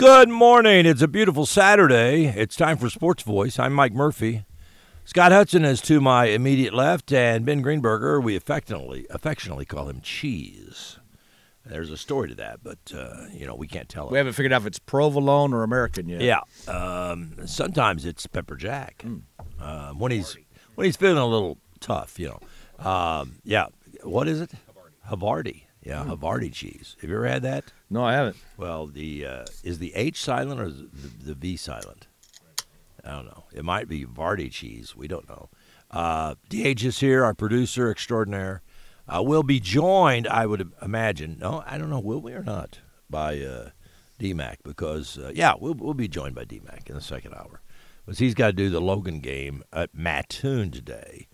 Good morning. It's a beautiful Saturday. It's time for Sports Voice. I'm Mike Murphy. Scott Hudson is to my immediate left, and Ben Greenberger, we affectionately affectionately call him Cheese. There's a story to that, but uh, you know we can't tell it. We haven't figured out if it's provolone or American yet. Yeah. Um, sometimes it's pepper jack um, when he's when he's feeling a little tough. You know. Um, yeah. What is it? Havarti. Yeah, Havarti cheese. Have you ever had that? No, I haven't. Well, the uh, is the H silent or the, the V silent? I don't know. It might be Vardy cheese. We don't know. Uh, DH is here, our producer extraordinaire. Uh, we'll be joined, I would imagine. No, I don't know. Will we or not? By uh, DMAC because uh, yeah, we'll we'll be joined by DMAC in the second hour, because he's got to do the Logan game at Mattoon today,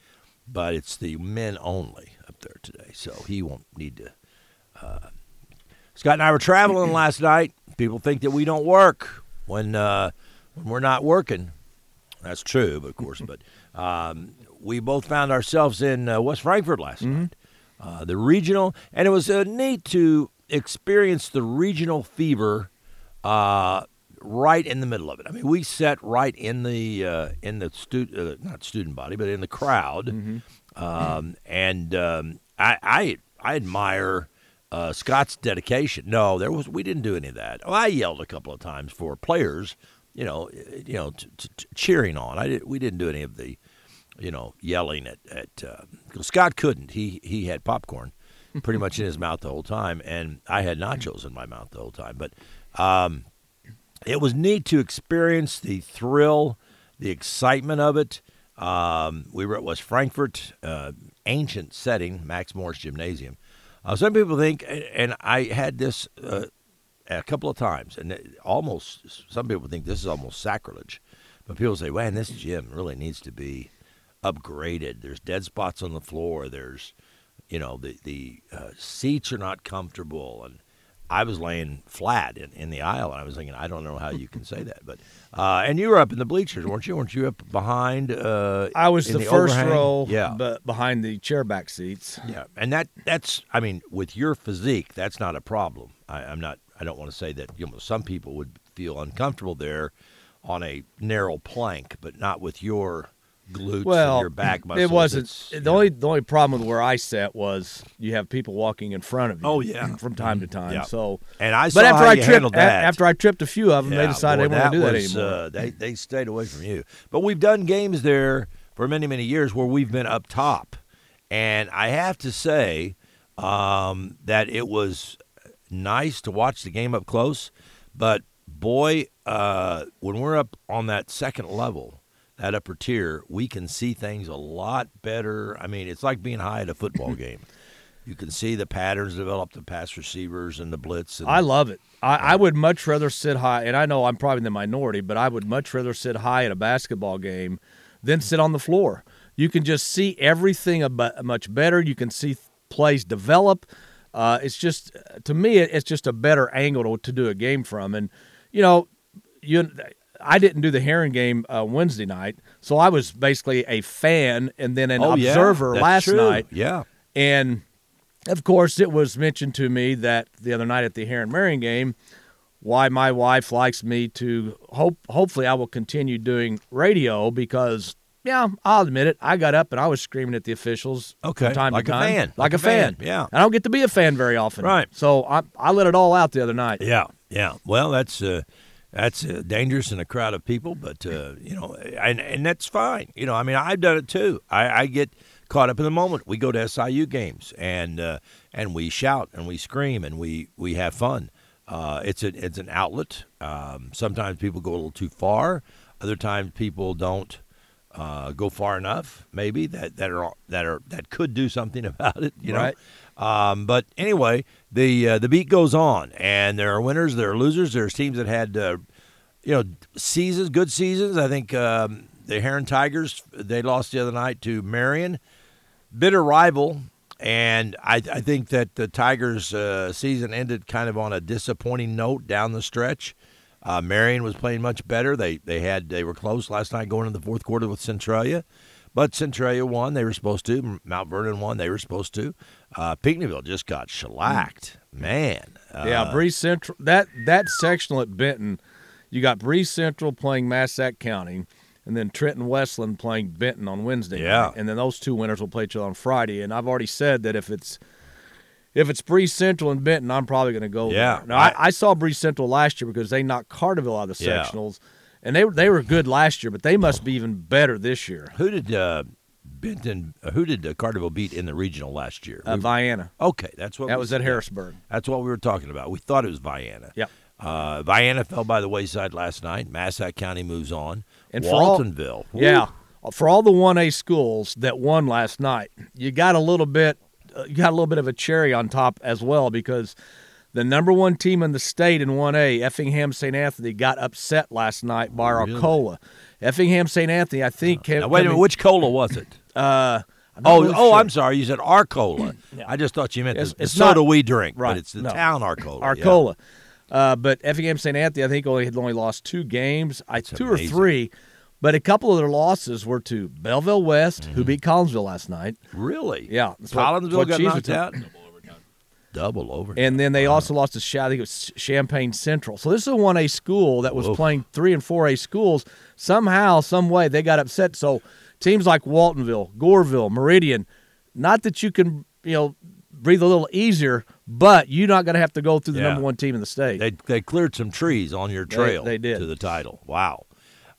but it's the men only up there today, so he won't need to. Uh, Scott and I were traveling last night. People think that we don't work when uh, when we're not working. That's true, of course. but um, we both found ourselves in uh, West Frankfort last night. Uh, the regional, and it was uh, neat to experience the regional fever uh, right in the middle of it. I mean, we sat right in the uh, in the stu- uh, not student body, but in the crowd, um, and um, I, I I admire uh, Scott's dedication. No, there was we didn't do any of that. Oh, I yelled a couple of times for players, you know, uh, you know, t- t- cheering on. I did, we didn't do any of the, you know, yelling at at. Uh, Scott couldn't. He he had popcorn, pretty much in his mouth the whole time, and I had nachos in my mouth the whole time. But um, it was neat to experience the thrill, the excitement of it. Um, we were at West Frankfort, uh, ancient setting, Max Morris Gymnasium. Uh, some people think, and I had this uh, a couple of times, and almost some people think this is almost sacrilege. But people say, "Man, this gym really needs to be upgraded. There's dead spots on the floor. There's, you know, the the uh, seats are not comfortable." And I was laying flat in, in the aisle, and I was thinking, I don't know how you can say that, but uh, and you were up in the bleachers, weren't you? Weren't you up behind? Uh, I was in the, first overhang? row, Yeah, but behind the chairback seats. yeah, and that that's I mean, with your physique, that's not a problem. I, I'm not. I don't want to say that you know some people would feel uncomfortable there on a narrow plank, but not with your glutes Well, your back muscles. it wasn't. The know. only the only problem with where I sat was you have people walking in front of you. Oh, yeah. from time to time. Yeah. So, And I saw but after how I you tripped, handled a- that. after I tripped a few of them, they decided boy, they wouldn't do that anymore. Uh, they they stayed away from you. But we've done games there for many many years where we've been up top, and I have to say um, that it was nice to watch the game up close. But boy, uh, when we're up on that second level, that upper tier, we can see things a lot better. I mean, it's like being high at a football game. You can see the patterns develop, the pass receivers and the blitz. And, I love it. I, I would much rather sit high, and I know I'm probably in the minority, but I would much rather sit high at a basketball game than sit on the floor. You can just see everything ab- much better. You can see plays develop. Uh, it's just to me, it's just a better angle to, to do a game from. And you know, you I didn't do the Herrin game uh, Wednesday night, so I was basically a fan and then an oh, observer that's last true. night. Yeah. And of course, it was mentioned to me that the other night at the Herrin Marion game, why my wife likes me to hope. Hopefully, I will continue doing radio because, yeah, I'll admit it. I got up and I was screaming at the officials. Okay, from time like to a fan, like, a fan. yeah. I don't get to be a fan very often, Right. So I I let it all out the other night. Yeah, yeah. Well, that's uh, that's uh, dangerous in a crowd of people, but uh, you know, and and that's fine. You know, I mean, I've done it too. I, I get caught up in the moment. We go to SIU games and uh, and we shout and we scream and we we have fun. Uh, it's a it's an outlet. Um, sometimes people go a little too far. Other times people don't uh, go far enough. Maybe that that are that are that could do something about it. You know. Um, but anyway, the uh, the beat goes on, and there are winners, there are losers. There's teams that had uh, you know seasons, good seasons. I think um, the Herrin Tigers they lost the other night to Marion, bitter rival, and I, I think that the Tigers' uh, season ended kind of on a disappointing note down the stretch. Uh, Marion was playing much better. They they had they were close last night going into the fourth quarter with Centralia. But Centralia won. They were supposed to. Mount Vernon won. They were supposed to. Uh, Pinckneyville just got shellacked. Man. Uh, yeah, Breese Central. That that sectional at Benton, you got Breese Central playing Massac County, and then Trenton Wesclin playing Benton on Wednesday. Yeah. and then those two winners will play each other on Friday. And I've already said that if it's if it's Breese Central and Benton, I'm probably going to go. Yeah, there. Now I, I- saw Breese Central last year because they knocked Carterville out of the Yeah. And they were they were good last year, but they must be even better this year. Who did uh, Benton? Uh, who did uh, Carterville beat in the regional last year? Uh, We- Vienna. okay, that's what That we- was at Harrisburg. That's what we were talking about. We thought it was Vienna. Yep. Uh, Vienna fell by the wayside last night. Massac County moves on. And for all- Waltonville. Yeah, for all the one A schools that won last night, you got a little bit, uh, you got a little bit of a cherry on top as well because the number one team in the state in one A, Effingham St. Anthony, got upset last night by Really? Arcola. Effingham St. Anthony, I think. Now, wait a minute. Which cola was it? Uh, Oh, really oh, sure. I'm sorry. You said Arcola. Yeah. I just thought you meant It's- the, the soda not- we drink, right, but it's the no. town Arcola. yeah. Arcola. Uh, but Effingham St. Anthony, I think only had only lost two games, I, two amazing. or three. But a couple of their losses were to Belleville West, Mm-hmm. who beat Collinsville last night. Really? Yeah, that's what- Collinsville what got knocked out. Double over. And then they also lost to Ch- I think it was Champaign Central. So this is a one A school that was playing three and four A schools. Somehow, some way, they got upset. So teams like Waltonville, Goreville, Meridian, not that you can you know breathe a little easier, but you're not going to have to go through the Yeah. number one team in the state. They they cleared some trees on your They- trail they did. to the title. Wow.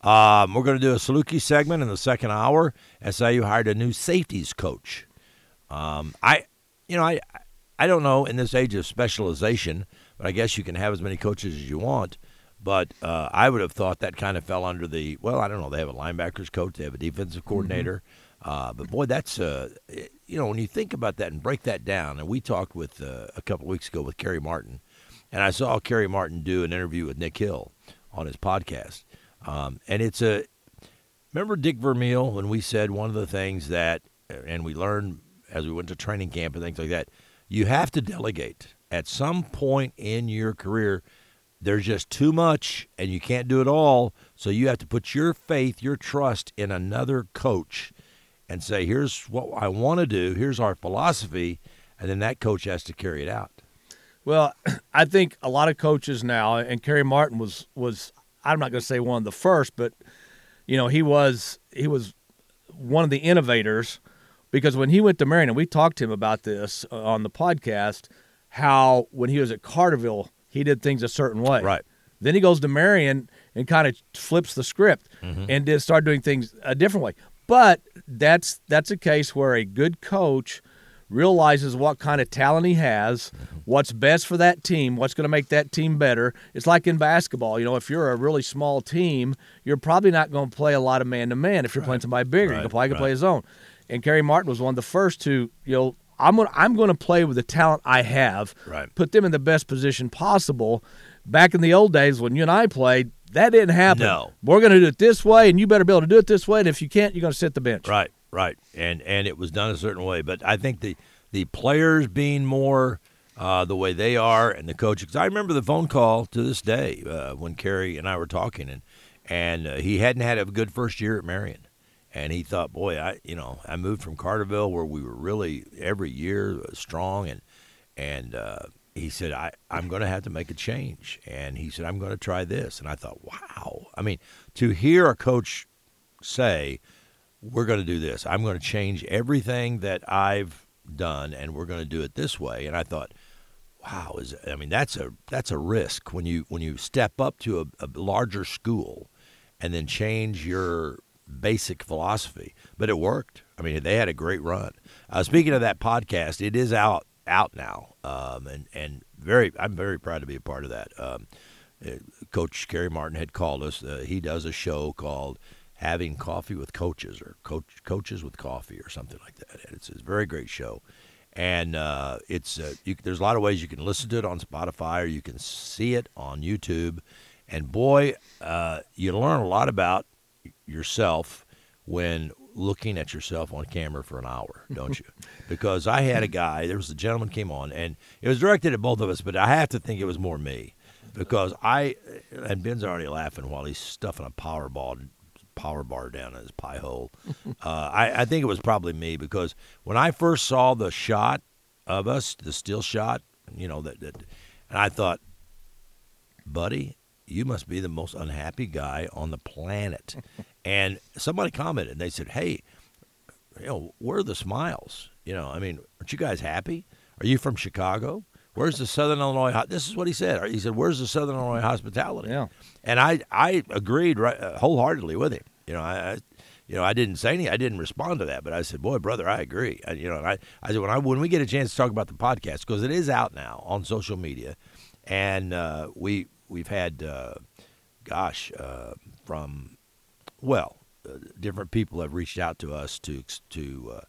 Um, we're going to do a Saluki segment in the second hour. SIU hired a new safeties coach. Um, I, you know, I, I don't know in this age of specialization, but I guess you can have as many coaches as you want. But uh, I would have thought that kind of fell under the well, I don't know. They have a linebackers coach, they have a defensive coordinator. Uh, but boy, that's uh, you know when you think about that and break that down. And we talked with uh, a couple weeks ago with Kerry Martin, and I saw Kerry Martin do an interview with Nick Hill on his podcast. Um, and it's a remember Dick Vermeil when we said one of the things that, and we learned as we went to training camp and things like that, you have to delegate at some point in your career. There's just too much, and you can't do it all. So you have to put your faith, your trust in another coach, and say, "Here's what I want to do. Here's our philosophy," and then that coach has to carry it out. Well, I think a lot of coaches now, and Kerry Martin was was I'm not going to say one of the first, but you know he was he was one of the innovators because when he went to Marion, and we talked to him about this uh, on the podcast, how when he was at Carterville he did things a certain way. Right. Then he goes to Marion and kind of flips the script and did start doing things a different way. But that's that's a case where a good coach realizes what kind of talent he has, what's best for that team, what's going to make that team better. It's like in basketball, you know, if you're a really small team, you're probably not going to play a lot of man to man. If you're playing somebody bigger, you can play, can right. play his own. And Kerry Martin was one of the first to, you know, I'm going to I'm going to play with the talent I have, Right. put them in the best position possible. Back in the old days when you and I played, that didn't happen. No. We're going to do it this way, and you better be able to do it this way. And if you can't, you're going to sit the bench. Right, right, and and it was done a certain way. But I think the the players being more uh, the way they are, and the coach. Because I remember the phone call to this day uh, when Kerry and I were talking, and and uh, he hadn't had a good first year at Marion, and he thought, boy, I you know I moved from Carterville where we were really every year uh, strong, and and uh, he said I I'm going to have to make a change, and he said I'm going to try this, and I thought, wow, I mean to hear a coach say we're going to do this. I'm going to change everything that I've done, and we're going to do it this way. And I thought, wow, is I mean that's a that's a risk when you when you step up to a, a larger school, and then change your basic philosophy. But it worked. I mean, they had a great run. Uh, speaking of that podcast, it is out out now, um, and and very I'm very proud to be a part of that. Um, uh, Coach Kerry Martin had called us. Uh, he does a show called "Having Coffee with Coaches" or "Coach Coaches with Coffee" or something like that. And it's a very great show, and uh, it's uh, you, there's a lot of ways you can listen to it on Spotify or you can see it on YouTube. And boy, uh, you learn a lot about yourself when looking at yourself on camera for an hour, don't you? because I had a guy, there was a gentleman came on, and it was directed at both of us, but I have to think it was more me because I and Ben's already laughing while he's stuffing a power ball power bar down in his pie hole. uh, I, I think it was probably me because when I first saw the shot of us, the still shot, you know that, that and I thought, buddy, you must be the most unhappy guy on the planet. and somebody commented, and they said, hey, you know, where are the smiles? You know, I mean, aren't you guys happy? Are you from Chicago? Where's the Southern Illinois? ho-" This is what he said. He said, "Where's the Southern Illinois hospitality?" Yeah. and I I agreed right, uh, wholeheartedly with him. You know, I, I you know I didn't say any, I didn't respond to that, but I said, "Boy, brother, I agree." I, you know, and I I said when I when we get a chance to talk about the podcast because it is out now on social media, and uh, we we've had, uh, gosh, uh, from well, uh, different people have reached out to us to to uh,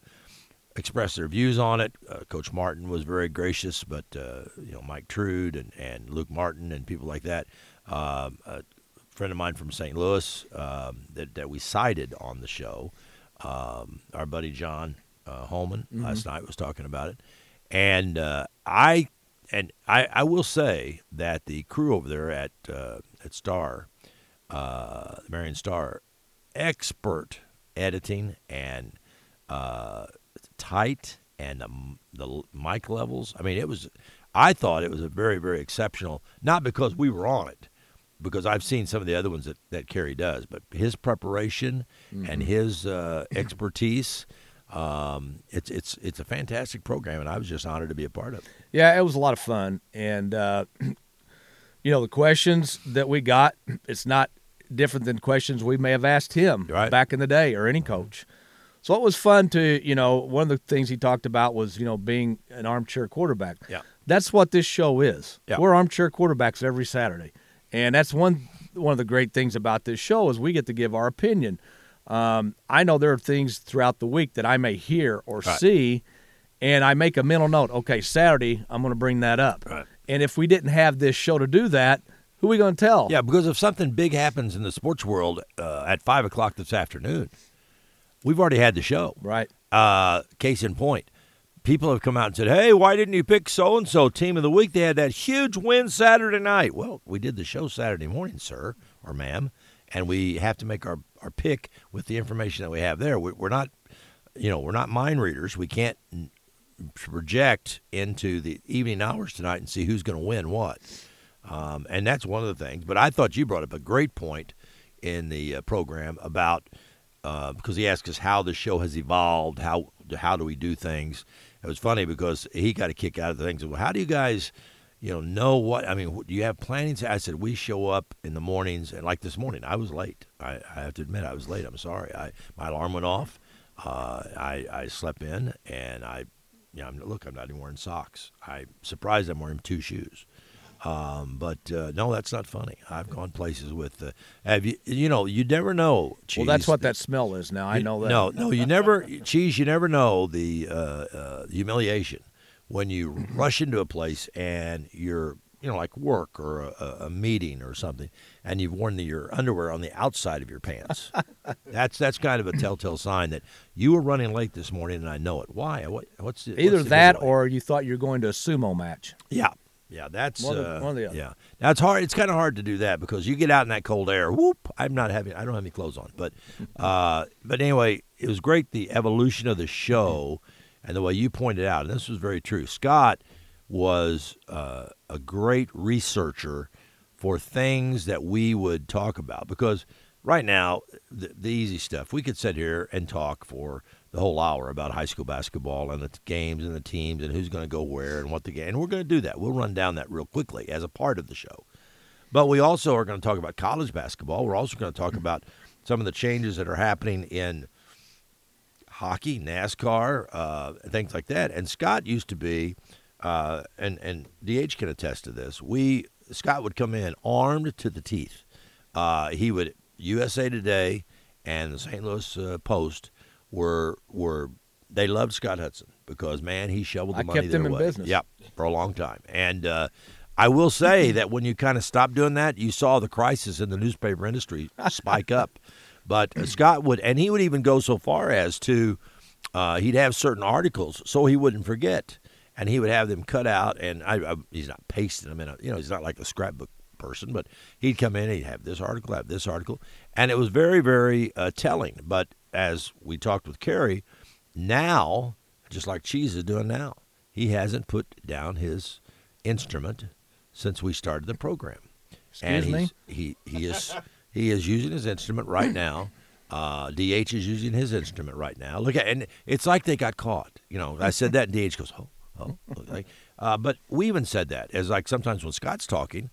express their views on it. Uh, Coach Martin was very gracious, but uh, you know Mike Trude and, and Luke Martin and people like that. Um, a friend of mine from St. Louis um, that that we cited on the show, um, our buddy John uh, Holman last night was talking about it, and uh, I and I, I will say that the crew over there at uh, at Star, uh, the Marion Star, expert editing and uh, tight and the, the mic levels. I mean, it was. I thought it was a very very exceptional. Not because we were on it, because I've seen some of the other ones that that Kerry does, but his preparation and his uh, expertise. Um, it's it's it's a fantastic program, and I was just honored to be a part of it. Yeah, it was a lot of fun, and uh, you know the questions that we got, it's not different than questions we may have asked him Right. back in the day or any coach. So it was fun to you know one of the things he talked about was you know being an armchair quarterback. Yeah. that's what this show is. Yeah. We're armchair quarterbacks every Saturday, and that's one one of the great things about this show is we get to give our opinion. Um, I know there are things throughout the week that I may hear or Right. see, and I make a mental note. Okay, Saturday I'm going to bring that up. Right. And if we didn't have this show to do that, who are we going to tell? Yeah, because if something big happens in the sports world uh, at five o'clock this afternoon, we've already had the show. Right. Uh, case in point, people have come out and said, "Hey, why didn't you pick so and so team of the week? They had that huge win Saturday night." Well, we did the show Saturday morning, sir or ma'am, and we have to make our our pick with the information that we have there. We, we're not, you know, we're not mind readers. We can't project into the evening hours tonight and see who's going to win what. Um, and that's one of the things. But I thought you brought up a great point in the uh, program about uh, because he asked us how the show has evolved, how how do we do things. It was funny because he got a kick out of the things. Well, how do you guys, you know, know what? I mean, do you have planning? I said we show up in the mornings, and like this morning, I was late. I, I have to admit, I was late. I'm sorry. I my alarm went off. Uh, I I slept in, and I, you know, I'm, look, I'm not even wearing socks. I'm surprised I'm wearing two shoes. Um, but uh, no, that's not funny. I've gone places with. Uh, have you? You know, you never know. Cheese. Well, that's what that smell is now. I You- know that. No, no, you never, cheese. You never know the uh, uh, humiliation when you rush into a place and you're, you know, like work or a, a- meeting or something, and you've worn the, your underwear on the outside of your pants. that's that's kind of a telltale sign that you were running late this morning, and I know it. Why? What, what's the, Either what's that or you thought you were going to a sumo match. Yeah. Yeah, that's One of the- uh, one the other. yeah. Now it's hard. It's kind of hard to do that because you get out in that cold air. Whoop! I'm not having. I don't have any clothes on. But, uh, but anyway, it was great the evolution of the show, and the way you pointed out, and this was very true. Scott was uh, a great researcher for things that we would talk about because right now the, the easy stuff we could sit here and talk for the whole hour about high school basketball and the games and the teams and who's going to go where and what the game and we're going to do that we'll run down that real quickly as a part of the show but we also are going to talk about college basketball we're also going to talk about some of the changes that are happening in hockey, NASCAR, uh, things like that. And Scott used to be, uh, and and DH can attest to this. We Scott would come in armed to the teeth. Uh, he would USA Today and the St. Louis uh, Post were were they loved Scott Hudson because man he shoveled the I money kept their him in business. Yep, for a long time. And uh, I will say that when you kind of stopped doing that, you saw the crisis in the newspaper industry spike up. But uh, Scott would, and he would even go so far as to, uh, he'd have certain articles so he wouldn't forget, and he would have them cut out, and I, I, he's not pasting them in a, you know, he's not like a scrapbook person, but he'd come in, he'd have this article, have this article, and it was very, very uh, telling. But as we talked with Kerry, now, just like Cheese is doing now, he hasn't put down his instrument since we started the program. Excuse and me? he he is he is using his instrument right now. Uh, DH is using his instrument right now. Look at and it's like they got caught. You know, I said that, and DH goes, "Oh, oh." Like, uh, but we even said that as like sometimes when Scott's talking,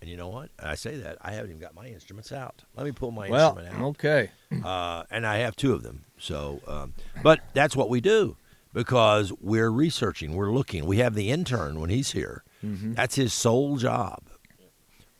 and you know what? I say that I haven't even got my instruments out. Let me pull my Well, instrument out okay. uh, and I have two of them. So, um, but that's what we do because we're researching, we're looking. We have the intern when he's here. Mm-hmm. That's his sole job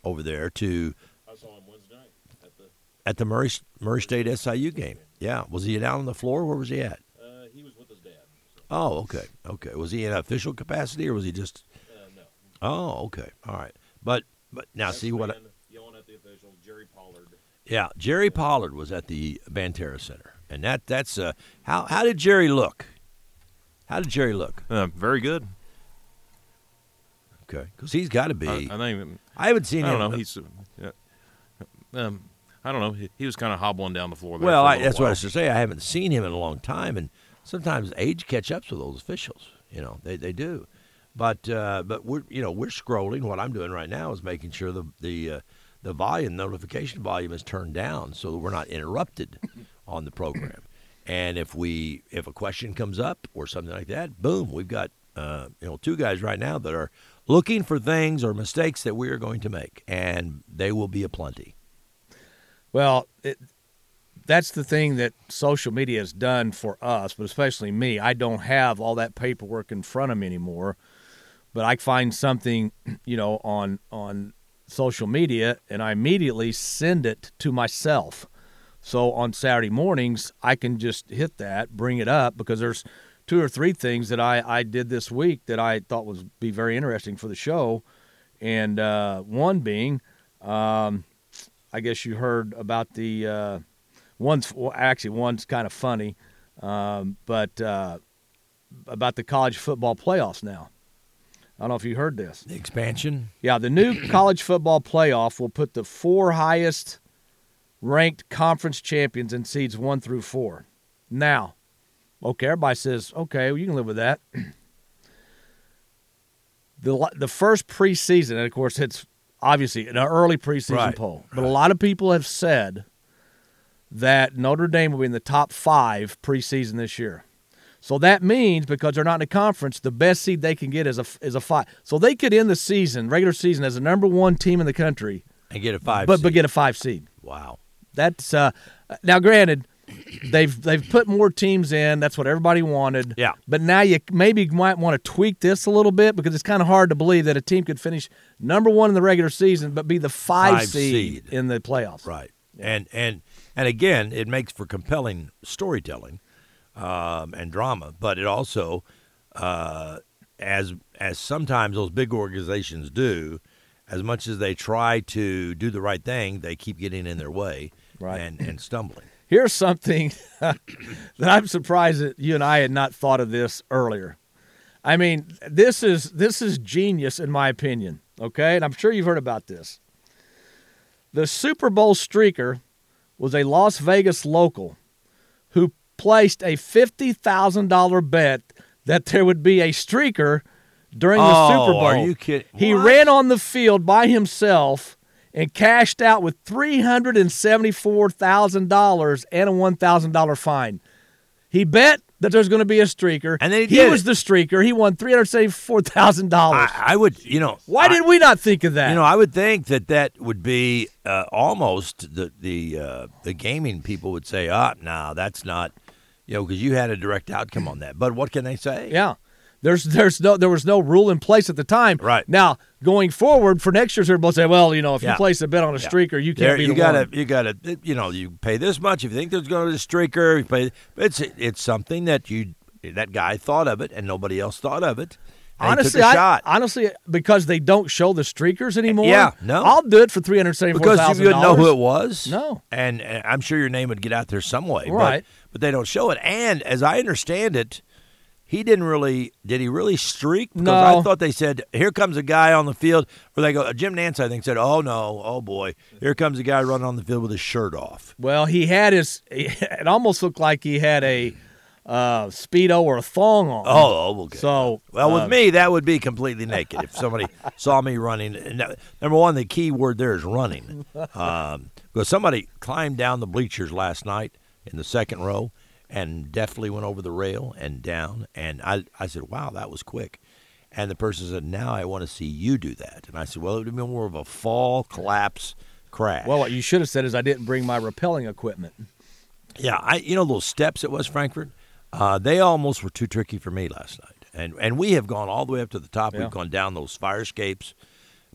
over there to I saw him Wednesday night at the. at the Murray Murray State SIU game. Yeah, was he down on the floor? Where was he at? Uh, he was with his dad. So, Oh, okay, okay. Was he in official capacity or was he just? uh, no. Oh, okay, all right. But but now Next see what? I, yelling at the official, Jerry Pollard. yeah, Jerry Pollard was at the Banterra Center, and that that's uh, how how did Jerry look? How did Jerry look? Uh, very good. Okay, because he's got to be. I, I think. I haven't seen I him. don't know. He's. Uh, um, I don't know. He, he was kind of hobbling down the floor. There well, for a I, little that's what I while. was to say. I haven't seen him in a long time, and sometimes age catch ups with those officials. You know, they they do. But uh, but we're you know we're scrolling. What I'm doing right now is making sure the the uh, the volume notification volume is turned down so that we're not interrupted on the program. And if we if a question comes up or something like that, boom, we've got uh, you know two guys right now that are looking for things or mistakes that we are going to make, and they will be aplenty. Well, it, that's the thing that social media has done for us, but especially me. I don't have all that paperwork in front of me anymore, but I find something, you know, on on social media, and I immediately send it to myself. So on Saturday mornings, I can just hit that, bring it up, because there's two or three things that I, I did this week that I thought was be very interesting for the show, and uh, one being. Um, I guess you heard about the uh, one's well, actually one's kind of funny, um, but uh, about the college football playoffs now. I don't know if you heard this. The expansion. Yeah, the new college football playoff will put the four highest ranked conference champions in seeds one through four. Now, okay, everybody says, okay, well, you can live with that. the the first preseason, and of course, it's obviously an early preseason Right, poll, but a lot of people have said that Notre Dame will be in the top five preseason this year. So that means because they're not in a conference, the best seed they can get is a is a five. So they could end the season, regular season, as the number one team in the country, and get a five. but but get a five seed. wow. That's uh, now granted, they've they've put more teams in. That's what everybody wanted. Yeah. But now you maybe might want to tweak this a little bit because it's kind of hard to believe that a team could finish number one in the regular season but be the five, Five seed, seed. in the playoffs. Right. And and and again, it makes for compelling storytelling um, and drama, but it also, uh, as as sometimes those big organizations do, as much as they try to do the right thing, they keep getting in their way Right. and and stumbling. Here's something that I'm surprised that you and I had not thought of this earlier. I mean, this is this is genius in my opinion. Okay, and I'm sure you've heard about this. The Super Bowl streaker was a Las Vegas local who placed a fifty thousand dollar bet that there would be a streaker during the Oh, Super Bowl. are you kidding? He What? ran on the field by himself and cashed out with three hundred and seventy-four thousand dollars and a one thousand dollar fine. He bet that there's going to be a streaker, And then he he was the streaker. He won three hundred seventy-four thousand dollars. I, I would, you know, Why I- did we not think of that? You know, I would think that that would be uh, almost the the uh, the gaming people would say, "Ah, no, that's not," you know, because you had a direct outcome on that. But what can they say? yeah. There's there's no there was no rule in place at the time. Right. now, going forward for next year's, everybody say, well, you know, if Yeah. you place a bet on a Yeah. streaker, you can't be you the gotta, one. you gotta, you know, you pay this much if you think there's going to be a streaker. You pay, it's it's something that you that guy thought of it and nobody else thought of it. Honestly, I, honestly, because they don't show the streakers eh, anymore. Yeah, no. I'll do it for three hundred seventy-four because you wouldn't know who it was. No. and, and I'm sure your name would get out there some way. Right. but, they don't show it. And as I understand it, he didn't really. Did he really streak? Because I thought they said, "Here comes a guy on the field." Or they go, Jim Nantz, I think, said, "Oh no, oh boy, here comes a guy running on the field with his shirt off." Well, he had his. It almost looked like he had a uh, speedo or a thong on. Oh, oh okay. So, well, with uh, me, that would be completely naked. If somebody saw me running, number one, the key word there is running. Um, because somebody climbed down the bleachers last night in the second row and definitely went over the rail and down. And I, I said, "Wow, that was quick." And the person said, "Now I want to see you do that." And I said, "Well, it would have been more of a fall, collapse, crash." Well, what you should have said is I didn't bring my rappelling equipment. Yeah, I you know those steps at West Frankfort, uh, they almost were too tricky for me last night, and and we have gone all the way up to the top. Yeah. We've gone down those fire escapes.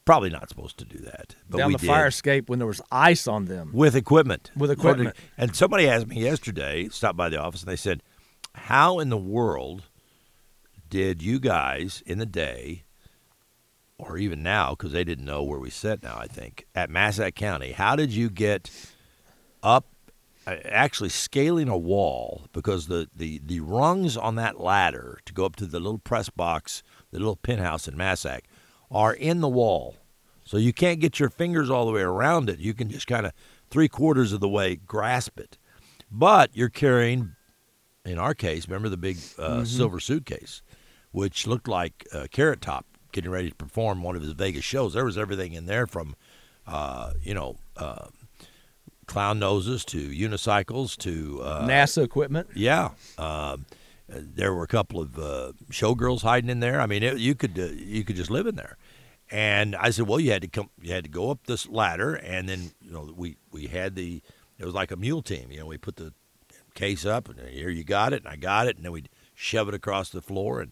Probably not supposed to do that, but down we the did fire escape when there was ice on them. with equipment. With equipment. And somebody asked me yesterday, stopped by the office, and they said, "How in the world did you guys in the day?" Or even now, because they didn't know where we sit now, I think, at Massac County. How did you get up uh, actually scaling a wall because the, the, the rungs on that ladder to go up to the little press box, the little penthouse in Massac, are in the wall. So you can't get your fingers all the way around it. You can just kind of three quarters of the way grasp it. But you're carrying, in our case, remember the big uh, silver suitcase, which looked like uh, Carrot Top getting ready to perform one of his Vegas shows. There was everything in there from, uh, you know, uh, clown noses to unicycles to uh, NASA equipment. yeah. There were a couple of uh, showgirls hiding in there. I mean, it, you could uh, you could just live in there. And I said, well, you had to come, you had to go up this ladder, and then you know we we had the it was like a mule team. You know, we put the case up, and here you got it, and I got it, and then we'd shove it across the floor. And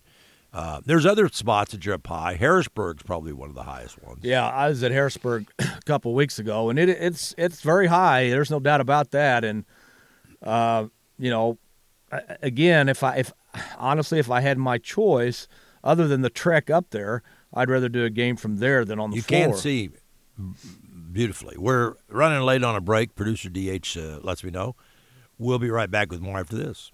uh, there's other spots that are up high. Harrisburg's probably one of the highest ones. Yeah, I was at Harrisburg a couple of weeks ago, and it it's it's very high. There's no doubt about that. And uh, you know, again, if I if honestly, if I had my choice, other than the trek up there, I'd rather do a game from there than on the you floor. can see beautifully. We're running late on a break. Producer DH uh, lets me know. We'll be right back with more after this.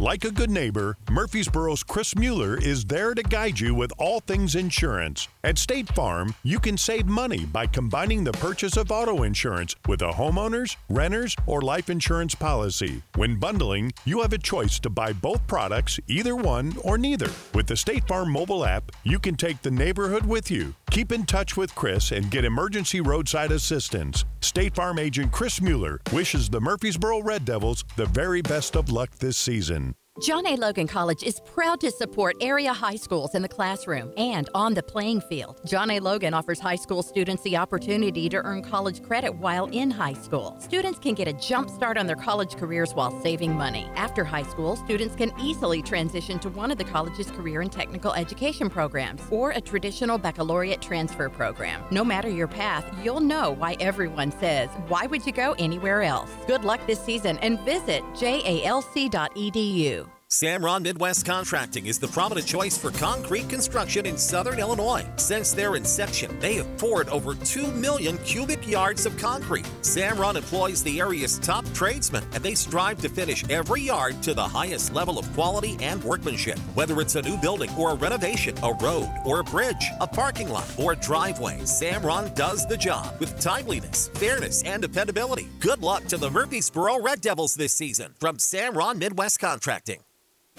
Like a good neighbor, Murphysboro's Chris Mueller is there to guide you with all things insurance. At State Farm, you can save money by combining the purchase of auto insurance with a homeowner's, renter's, or life insurance policy. When bundling, you have a choice to buy both products, either one or neither. With the State Farm mobile app, you can take the neighborhood with you. Keep in touch with Chris and get emergency roadside assistance. State Farm agent Chris Mueller wishes the Murfreesboro Red Devils the very best of luck this season. John A. Logan College is proud to support area high schools in the classroom and on the playing field. John A. Logan offers high school students the opportunity to earn college credit while in high school. Students can get a jump start on their college careers while saving money. After high school, students can easily transition to one of the college's career and technical education programs or a traditional baccalaureate transfer program. No matter your path, you'll know why everyone says, Why would you go anywhere else? Good luck this season and visit jalc.edu. Samron Midwest Contracting is the prominent choice for concrete construction in southern Illinois. Since their inception, they have poured over 2 million cubic yards of concrete. Samron employs the area's top tradesmen, and they strive to finish every yard to the highest level of quality and workmanship. Whether it's a new building or a renovation, a road or a bridge, a parking lot or a driveway, Samron does the job with timeliness, fairness, and dependability. Good luck to the Murphysboro Red Devils this season from Samron Midwest Contracting.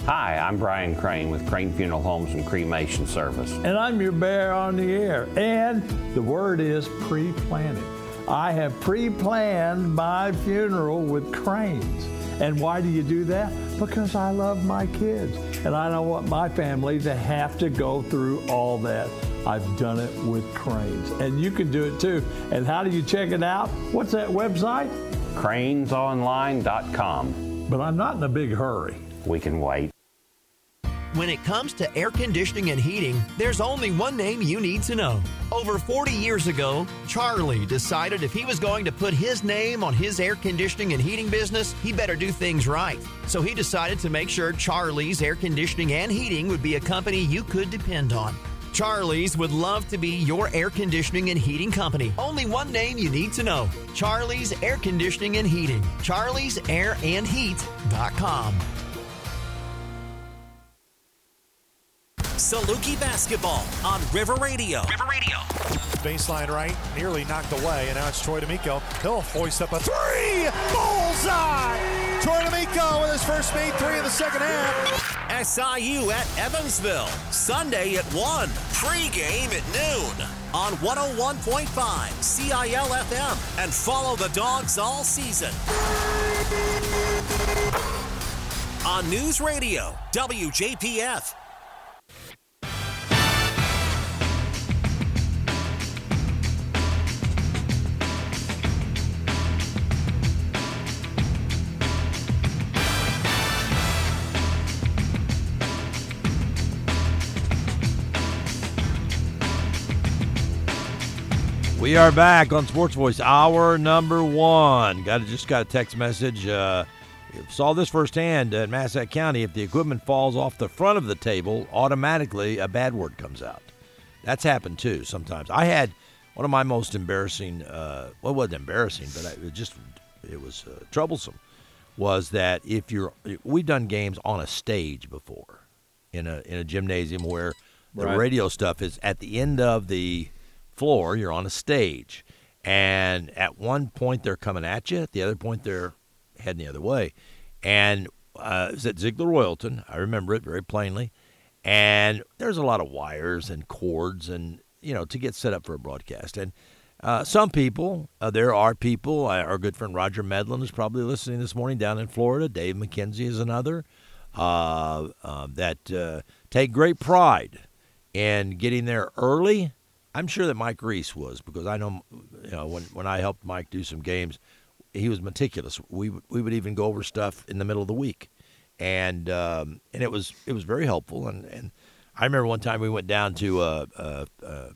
Hi, I'm Brian Crane with Crane Funeral Homes and Cremation Service. and I'm your bear on the air. And the word is pre planning. I have pre planned my funeral with cranes. And why do you do that? Because I love my kids. And I don't want my family to have to go through all that. I've done it with cranes. And you can do it too. And how do you check it out? What's that website? Cranesonline.com. But I'm not in a big hurry. We can wait. When it comes to air conditioning and heating, there's only one name you need to know. Over 40 years ago, Charlie decided if he was going to put his name on his air conditioning and heating business, he better do things right. So he decided to make sure Charlie's Air Conditioning and Heating would be a company you could depend on. Charlie's would love to be your air conditioning and heating company. Only one name you need to know Charlie's Air Conditioning and Heating. Charlie'sAirandHeat.com. Saluki basketball on River Radio. River Radio. Baseline right, nearly knocked away, and now it's Troy D'Amico. He'll hoist up a three! Bullseye! Troy D'Amico with his first made three in the second half. SIU at Evansville, Sunday at 1, pregame at noon on 101.5 CIL FM, and follow the dogs all season. On News Radio, WJPF. We are back on Sports Voice, hour number one. Got a, just got a text message. Uh, saw this firsthand in Massac County. If the equipment falls off the front of the table, automatically a bad word comes out. That's happened too sometimes. I had one of my most embarrassing. Uh, well, it wasn't embarrassing, but I, it just it was uh, troublesome. Was that if you're we've done games on a stage before, in a in a gymnasium where the Right. radio stuff is at the end of the floor. You're on a stage, and at one point they're coming at you. At the other point they're heading the other way. And uh, it was at Zeigler Royalton. I remember it very plainly. And there's a lot of wires and cords, and you know, to get set up for a broadcast. And uh, some people, uh, there are people. uh, Our good friend Roger Medlin is probably listening this morning down in Florida. Dave McKenzie is another uh, uh, that take great pride in getting there early. I'm sure that Mike Reese was because I know, you know, when when I helped Mike do some games, he was meticulous. We would we would even go over stuff in the middle of the week, and um, and it was it was very helpful. And, and I remember one time we went down to uh, uh, uh,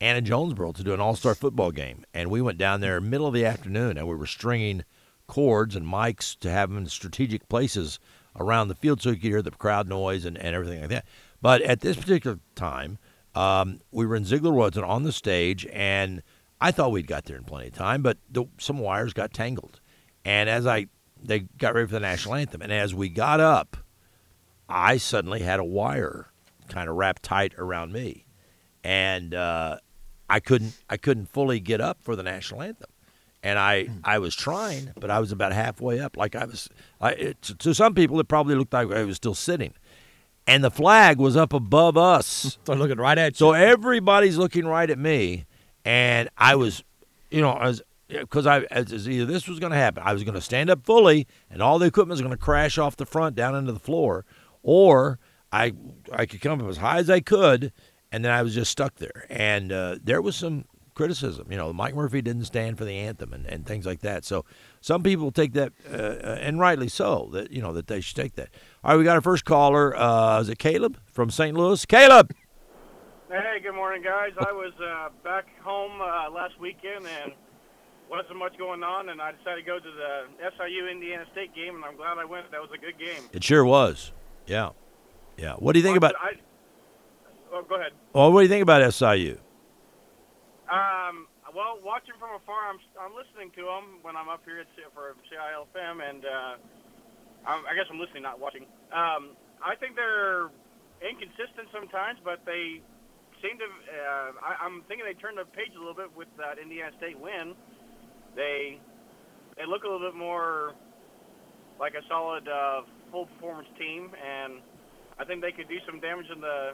Anna Jonesboro to do an All Star football game, and we went down there middle of the afternoon, and we were stringing cords and mics to have them in strategic places around the field so you could hear the crowd noise and, and everything like that. But at this particular time, um, we were in Zeigler Woods and on the stage, and I thought we'd got there in plenty of time, but the, some wires got tangled. And as I they got ready for the national anthem, and as we got up, I suddenly had a wire kind of wrapped tight around me, and uh, I couldn't I couldn't fully get up for the national anthem. And I, I was trying, but I was about halfway up. Like I was, I, it, to- to some people, it probably looked like I was still sitting. And the flag was up above us. They're looking right at you. So everybody's looking right at me, and I was, you know, as because I as, as either this was going to happen, I was going to stand up fully, and all the equipment was going to crash off the front down into the floor, or I I could come up as high as I could, and then I was just stuck there. And uh, there was some criticism, you know, Mike Murphy didn't stand for the anthem and, and things like that. So some people take that, uh, uh, and rightly so, that you know that they should take that. All right, we got our first caller. Uh, is it Caleb from St. Louis? Caleb. Hey, good morning, guys. I was uh, back home uh, last weekend and wasn't much going on, and I decided to go to the SIU Indiana State game, and I'm glad I went. That was a good game. It sure was. Yeah. Yeah. What do you think about I, oh, go ahead. well, what do you think about SIU? Um, well, watching from afar, I'm I'm listening to them when I'm up here at for CILFM, and uh, I'm, I guess I'm listening, not watching. Um, I think they're inconsistent sometimes, but they seem to. Uh, I, I'm thinking they turned the page a little bit with that Indiana State win. They they look a little bit more like a solid uh, full performance team, and I think they could do some damage in the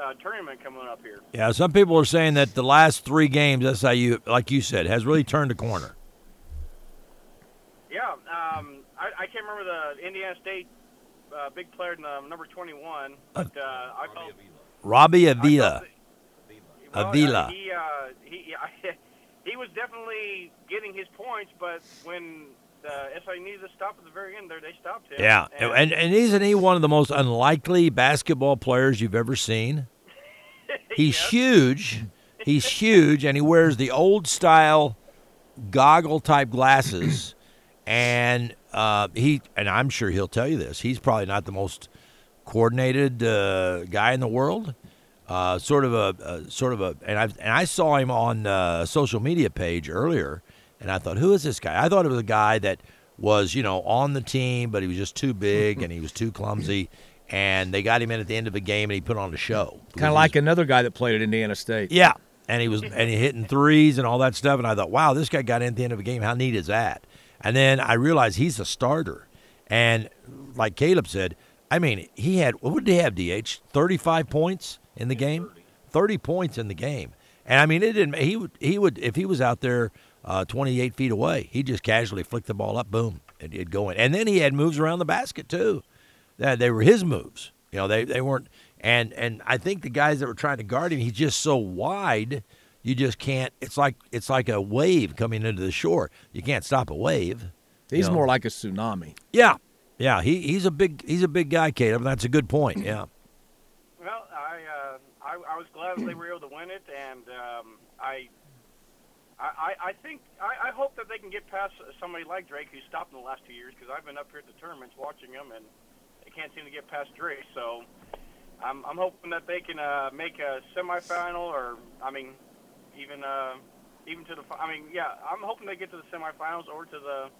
uh, tournament coming up here. Yeah, some people are saying that the last three games SIU, like you said, has really turned a corner. Yeah, um, I, I can't remember the Indiana State uh, big player in the number 21, but uh, I felt Robbie Avila. well, Avila. He uh, he he was definitely getting his points, but when the SIU needed to stop at the very end, there they stopped him. Yeah, and and isn't he one of the most unlikely basketball players you've ever seen? He's huge. He's huge, and he wears the old style goggle type glasses. And uh, he and I'm sure he'll tell you this. He's probably not the most coordinated uh, guy in the world. Uh, sort of a, a sort of a and I and I saw him on uh, a social media page earlier, and I thought, who is this guy? I thought it was a guy that was you know on the team, but he was just too big and he was too clumsy. and they got him in at the end of the game, and he put on a show. Kind of like another guy that played at Indiana State. Yeah, and he was and he hitting threes and all that stuff. And I thought, wow, this guy got in at the end of a game. How neat is that? And then I realized he's a starter, and like Caleb said, I mean, he had what did he have? Dh thirty five points in the game, thirty points in the game. And I mean, it didn't. He would he would if he was out there uh, twenty eight feet away, he just casually flicked the ball up, boom, and it'd go in. And then he had moves around the basket too. That they were his moves. You know, they they weren't. And and I think the guys that were trying to guard him, he's just so wide, you just can't. It's like it's like a wave coming into the shore. You can't stop a wave. He's you know. more like a tsunami. Yeah, yeah. He he's a big he's a big guy, Caleb. That's a good point. Yeah. Well, I, uh, I I was glad they were able to win it, and um, I. I, I think I, I hope that they can get past somebody like Drake, who's stopped in the last two years. Because I've been up here at the tournaments watching them, and they can't seem to get past Drake. So I'm, I'm hoping that they can uh, make a semifinal, or I mean, even uh, even to the. I mean, yeah, I'm hoping they get to the semifinals or to the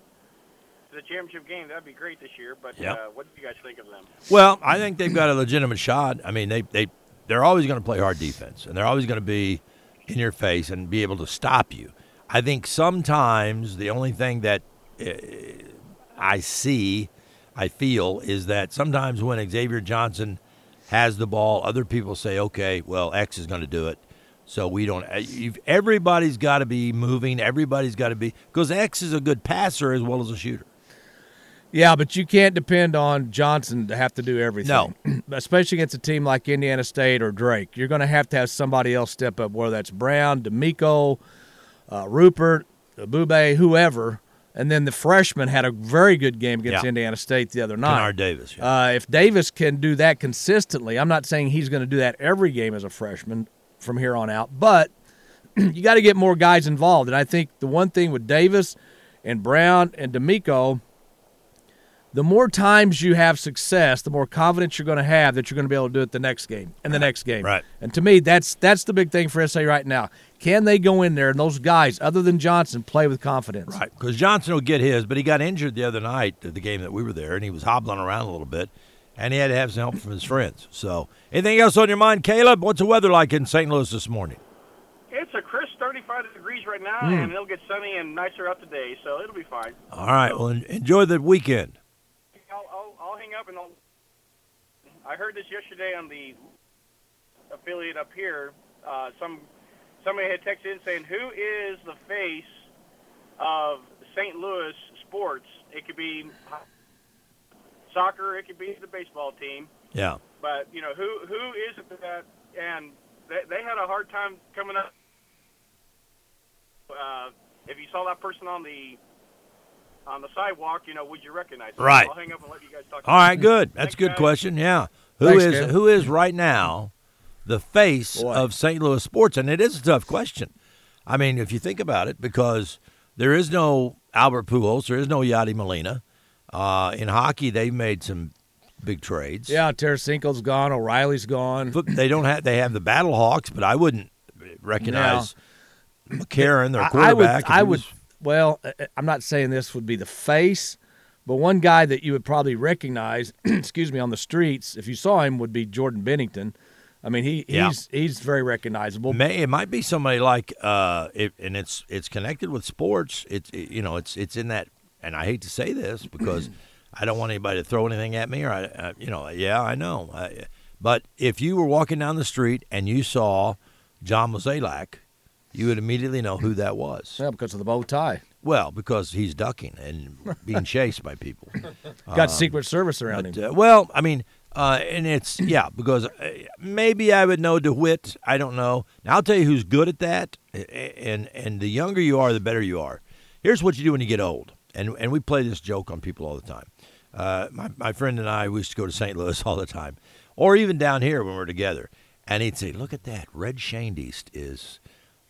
to the championship game. That'd be great this year. But Yep. uh, what do you guys think of them? Well, I think they've got a legitimate shot. I mean, they they they're always going to play hard defense, and they're always going to be in your face and be able to stop you. I think sometimes the only thing that uh, I see, I feel, is that sometimes when Xavier Johnson has the ball, other people say, "Okay, well, X is going to do it." So we don't. uh, everybody's got to be moving. Everybody's got to be because X is a good passer as well as a shooter. Yeah, but you can't depend on Johnson to have to do everything. No. Especially against a team like Indiana State or Drake. You're going to have to have somebody else step up, whether that's Brown, D'Amico, uh, Rupert, Bube, whoever. And then the freshman had a very good game against Yeah. Indiana State the other night. Kennard Davis, Uh, if Davis can do that consistently, I'm not saying he's going to do that every game as a freshman from here on out, but you got to get more guys involved. And I think the one thing with Davis and Brown and D'Amico, the more times you have success, the more confidence you're going to have that you're going to be able to do it the next game and the next game. Right. And to me, that's that's the big thing for SA right now. Can they go in there and those guys, other than Johnson, play with confidence? Right, because Johnson will get his, but he got injured the other night at the game that we were there, and he was hobbling around a little bit, and he had to have some help from his friends. So, anything else on your mind, Caleb? What's the weather like in St. Louis this morning? It's a crisp 35 degrees right now, Mm. and it'll get sunny and nicer out today, so it'll be fine. All right, well, enjoy the weekend. I'll, I'll, I'll hang up and I'll. I heard this yesterday on the affiliate up here. Uh, some somebody had texted in saying, "Who is the face of St. Louis sports?" It could be soccer, it could be the baseball team, Yeah. but you know who who is it that? And they, they had a hard time coming up. Uh, if you saw that person on the on the sidewalk, you know, would you recognize them? Right. I'll hang up and let you guys talk. All right, good. That's Thanks, a good guys. question. Yeah. Who is Thanks, Caleb. who is right now the face Boy. of St. Louis sports? And it is a tough question. I mean, if you think about it, because there is no Albert Pujols, there is no Yadi Molina. Uh, in hockey, they've made some big trades. Yeah, Tarasenko's gone, O'Reilly's gone. But they don't have. They have the Battle Hawks, but I wouldn't recognize McCarron, their quarterback. if I would. I would. Well, I- I'm not saying this would be the face, but one guy that you would probably recognize, excuse me, on the streets if you saw him would be Jordan Binnington. I mean, he Yeah. he's he's very recognizable. May, it might be somebody like, uh, it, and it's it's connected with sports. It's it, you know it's it's in that, and I hate to say this because I don't want anybody to throw anything at me, or I, uh, you know, yeah, I know, I, but if you were walking down the street and you saw John Mozeliak, you would immediately know who that was. Yeah, because of the bow tie. Well, because he's ducking and being chased by people. Got Um, Secret Service around but, him. uh, well, I mean, uh, and it's yeah, because uh, maybe I would know DeWitt. I don't know. Now I'll tell you who's good at that, and and the younger you are, the better you are. Here's what you do when you get old, and and we play this joke on people all the time. Uh, my my friend and I we used to go to St. Louis all the time, or even down here when we're together, and he'd say, "Look at that, Red Schoendienst is."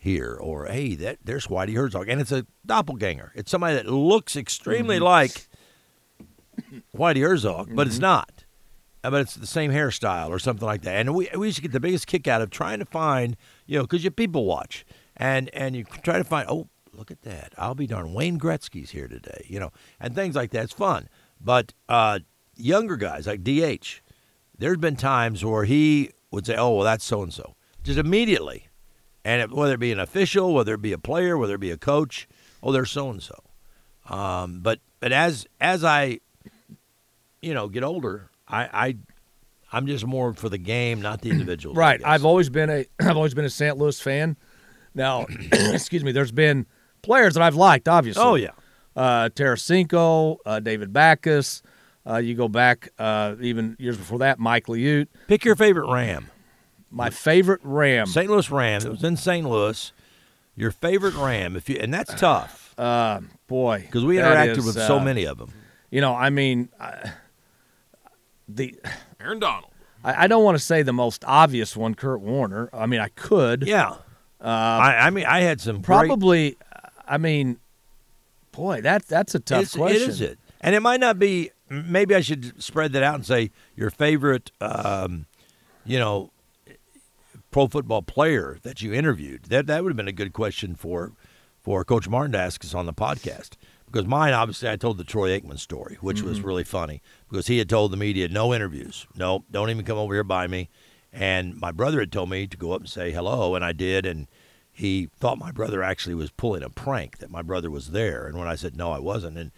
Here or hey, that there's Whitey Herzog, and it's a doppelganger. It's somebody that looks extremely like Whitey Herzog, but it's not. Uh, But it's the same hairstyle or something like that. And we, we used to get the biggest kick out of trying to find, you know, because you people watch and and you try to find. Oh, look at that! I'll be darned. Wayne Gretzky's here today, you know, and things like that. It's fun. But uh, younger guys like DH, there's been times where he would say, "Oh, well, that's so and so," just immediately, and it, whether it be an official, whether it be a player, whether it be a coach, oh, they're so and so. Um, but but as as I, you know, get older, I, I I'm just more for the game, not the individual. Right. I've always been a I've always been a St. Louis fan. Now, excuse me. There's been players that I've liked, obviously. Oh, yeah. Uh, Tarasenko, uh, David Backes. Uh, you go back uh, even years before that, Mike Liut. Pick your favorite Ram. My favorite Ram. St. Louis Ram. It was in St. Louis. Your favorite Ram, if you and that's tough. Uh, boy, because we interacted is, with so uh, many of them. You know, I mean, I, the Aaron Donald. I, I don't want to say the most obvious one, Kurt Warner. I mean, I could. Yeah. Uh, I, I mean, I had some great- probably. I mean, boy, that that's a tough It's- question. It is it, and it might not be. Maybe I should spread that out and say your favorite, um, you know, pro football player that you interviewed. That that would have been a good question for for Coach Martin to ask us on the podcast. Because mine, obviously, I told the Troy Aikman story, which was Mhm. really funny because he had told the media no interviews, no, don't even come over here by me. And my brother had told me to go up and say hello, and I did. And he thought my brother actually was pulling a prank that my brother was there. And when I said no, I wasn't, and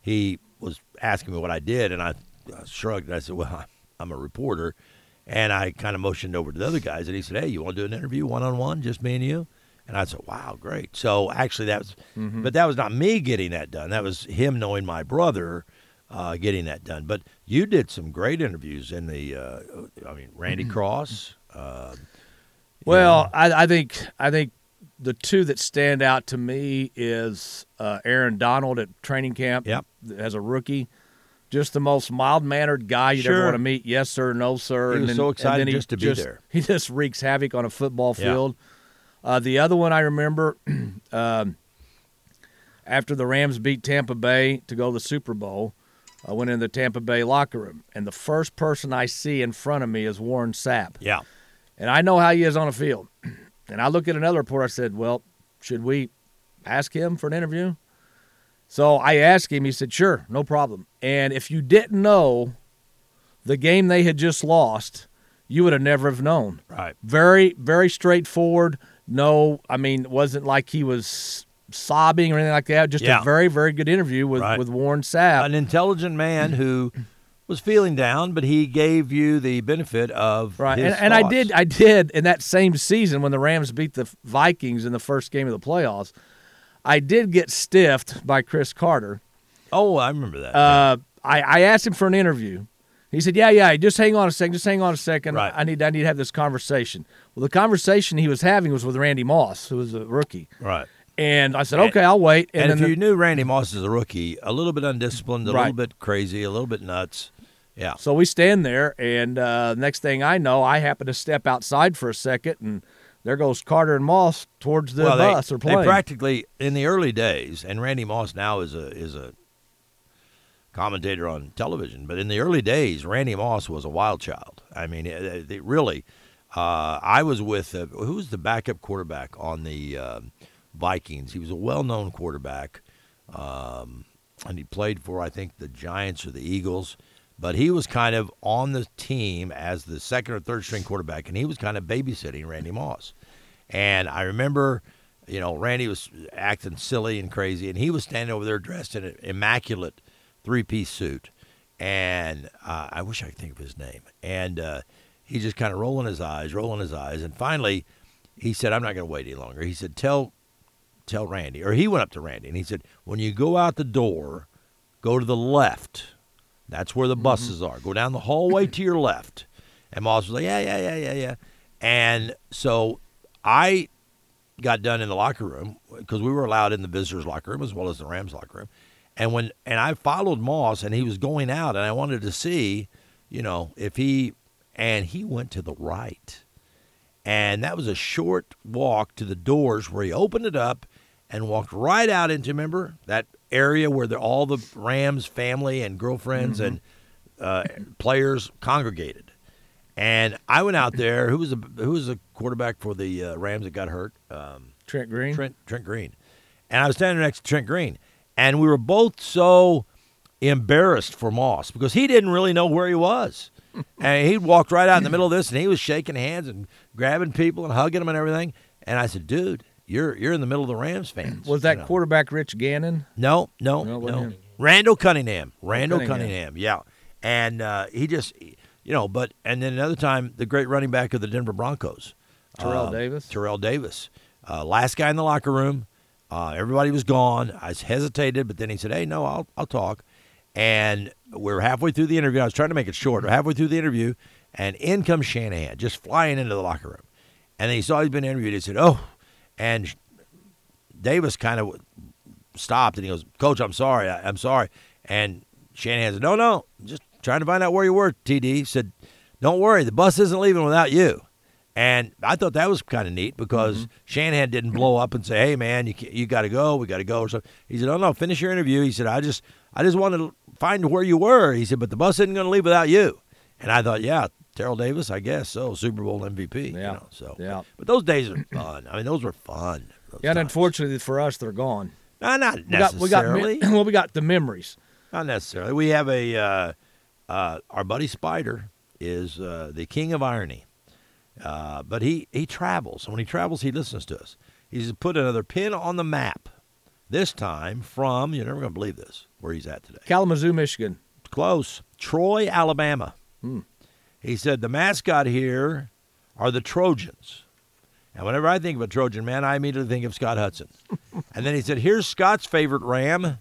he was asking me what I did, and I, I shrugged and I said, "Well, I'm a reporter," and I kind of motioned over to the other guys, and he said, "Hey, you want to do an interview one on one, just me and you?" And I said, "Wow, great!" So actually, that was, Mhm. but that was not me getting that done. That was him knowing my brother. Uh, getting that done, but you did some great interviews in the. Uh, I mean, Randy Cross. Uh, Well, I, I think I think the two that stand out to me is uh, Aaron Donald at training camp. Yep. As a rookie, just the most mild mannered guy you'd ever want to meet. Yes sir, no sir. He was so excited just to be there. He just wreaks havoc on a football Yeah. field. Uh, the other one I remember, um, after the Rams beat Tampa Bay to go to the Super Bowl, I went in the Tampa Bay locker room, and the first person I see in front of me is Warren Sapp. Yeah. And I know how he is on a field. And I look at another report. I said, "Well, should we ask him for an interview?" So I asked him. He said, "Sure, no problem." And if you didn't know the game they had just lost, you would have never have known. Right. Very, very straightforward. No, I mean, it wasn't like he was sobbing or anything like that. Just Yeah. a very, very good interview with, Right. with Warren Sapp. an intelligent man who was feeling down, but he gave you the benefit of Right, his and, and I did, I did in that same season when the Rams beat the Vikings in the first game of the playoffs. I did get stiffed by Cris Carter. Oh, I remember that. Uh, I, I asked him for an interview. He said, "Yeah, yeah, just hang on a second, just hang on a second. Right. I need, I need to have this conversation." Well, the conversation he was having was with Randy Moss, who was a rookie. Right. And I said, "Okay, I'll wait." And, if then you the- knew Randy Moss as a rookie, a little bit undisciplined, a Right. little bit crazy, a little bit nuts. Yeah. So we stand there, and uh, next thing I know, I happen to step outside for a second, and there goes Carter and Moss towards the well, bus they, or they practically in the early days, and Randy Moss now is a is a commentator on television. But in the early days, Randy Moss was a wild child. I mean, it, it really. Uh, I was with uh, who was the backup quarterback on the uh, Vikings. He was a well-known quarterback, um, and he played for I think the Giants or the Eagles. But he was kind of on the team as the second or third string quarterback, and he was kind of babysitting Randy Moss. And I remember, you know, Randy was acting silly and crazy, and he was standing over there dressed in an immaculate three piece suit. And uh, I wish I could think of his name. And uh, he just kind of rolling his eyes, rolling his eyes. And finally, he said, I'm not going to wait any longer. He said, Tell, tell Randy. Or he went up to Randy and he said, When you go out the door, go to the left. That's where the mm-hmm. buses are. Go down the hallway to your left. And Moss was like, Yeah, yeah, yeah, yeah, yeah. And so I got done in the locker room because we were allowed in the visitors' locker room as well as the Rams' locker room. And when and I followed Moss and he was going out and I wanted to see, you know, if he and he went to the right. And that was a short walk to the doors where he opened it up and walked right out into remember that area where the, all the Rams family and girlfriends and uh, players congregated. And I went out there. Who was the who was the quarterback for the uh, Rams that got hurt? Um, Trent Green. Trent Trent Green. And I was standing next to Trent Green, and we were both so embarrassed for Moss because he didn't really know where he was. and he walked right out in the middle of this, and he was shaking hands and grabbing people and hugging them and everything. And I said, "Dude, you're you're in the middle of the Rams fans." Was that you know. quarterback Rich Gannon? No, no, No, no. it wasn't him. Randall Cunningham. Randall Cunningham. Cunningham. Yeah, and uh, he just, you know, but and then another time, the great running back of the Denver Broncos, Terrell uh, Davis? Terrell Davis, uh, last guy in the locker room. Uh, everybody was gone. I hesitated, but then he said, "Hey, no, I'll I'll talk." And we're halfway through the interview. I was trying to make it short. We're halfway through the interview, and in comes Shanahan, just flying into the locker room. And he saw he'd been interviewed. He said, "Oh," and Davis kind of stopped and he goes, Coach, I'm sorry. I, I'm sorry. And Shanahan said, No, no, just trying to find out where you were, TD. He said, Don't worry, the bus isn't leaving without you. And I thought that was kind of neat because mm-hmm. Shanahan didn't blow up and say, "Hey, man, you you got to go. We got to go." Or something. He said, "Oh no, finish your interview." He said, "I just I just wanted to find where you were." He said, "But the bus isn't going to leave without you." And I thought, yeah, Terrell Davis, I guess so, Super Bowl MVP. Yeah. You know, so Yeah. But those days are fun. I mean, those were fun. Those Yeah, and unfortunately for us, they're gone. No, not We got, we got, necessarily. well, we got the memories. Not necessarily. We have a uh, uh, our buddy Spider is uh, the king of irony, uh, but he he travels. And when he travels, he listens to us. He's put another pin on the map. This time from you're never going to believe this where he's at today. Kalamazoo, Michigan. Close. Troy, Alabama. Hmm. He said the mascot here are the Trojans. And whenever I think of a Trojan man, I immediately think of Scott Hudson. and then he said, "Here's Scott's favorite ram."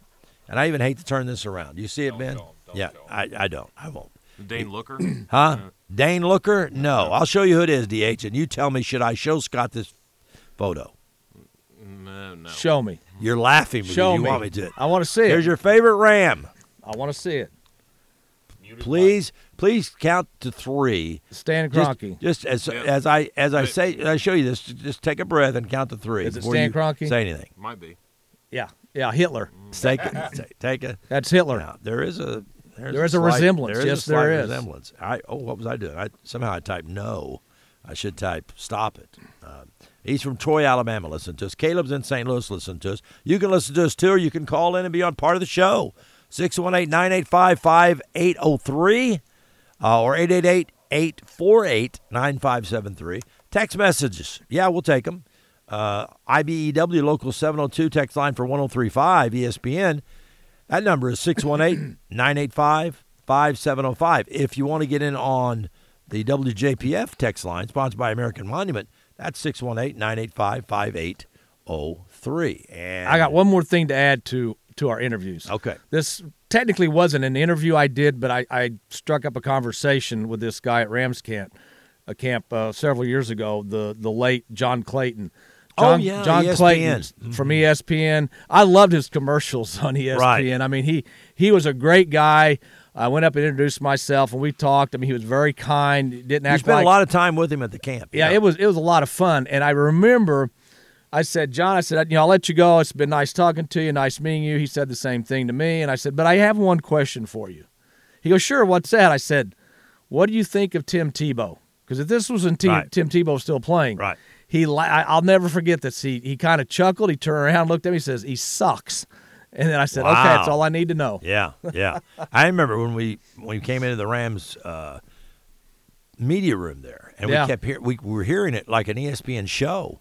And I even hate to turn this around. You see it, Ben? yeah, I, I don't. I won't. Dane Looker. Huh? Dane Looker? No. I'll show you who it is, DH, and you tell me should I show Scott this photo? No, no. Show me. You're laughing because Show you me. want me to. I want to see it. Here's your favorite ram. I want to see it. Please, please count to three. Stan Just- Kroenke. Just, as as I as I say, I show you this. Just take a breath and count to three. Is it Stan Kroenke? Say anything. Might be. Yeah, yeah, Hitler. Take it. take- Take a. That's Hitler. Now, there is a. There's There is a slight- resemblance. There is Yes, a there is. resemblance. I oh, what was I doing? I somehow I typed no. I should type stop it. Uh, he's from Troy, Alabama. Listen to us. Caleb's in St. Louis. Listen to us. You can listen to us too, or you can call in and be on part of the show. 618-985-5803 uh, or 888-848-9573. Text messages. Yeah, we'll take them. Uh, IBEW local 702 text line for 1035 ESPN. That number is 618 985 5705. If you want to get in on the WJPF text line, sponsored by American Monument, that's 618 985 5803. And I got one more thing to add to to our interviews. Okay. This technically wasn't an interview I did, but I, I struck up a conversation with this guy at Rams camp, a camp uh, several years ago. The the late John Clayton. Oh, John, yeah, John ESPN. Clayton from E ESPN. I loved his commercials on ESPN. Right. I mean, he he was a great guy. I went up and introduced myself, and we talked. I mean, he was very kind. Didn't you act spent like a lot of time with him at the camp. yeah, it was it was a lot of fun, and I remember. I said, John, I said, you know, I'll let you go. It's been nice talking to you, nice meeting you. He said the same thing to me, and I said, but I have one question for you. He goes, sure. What's that? I said, what do you think of Tim Tebow? Because if this was when Tim, Right. Tim Tebow still playing, Right. He, I- I'll never forget this. He he kind of chuckled. He turned around, looked at me, he says, he sucks. And then I said, okay, that's all I need to know. Yeah, yeah. I remember when we when we came into the Rams uh, media room there, and Yeah. we kept hearing we, we were hearing it like an ESPN show,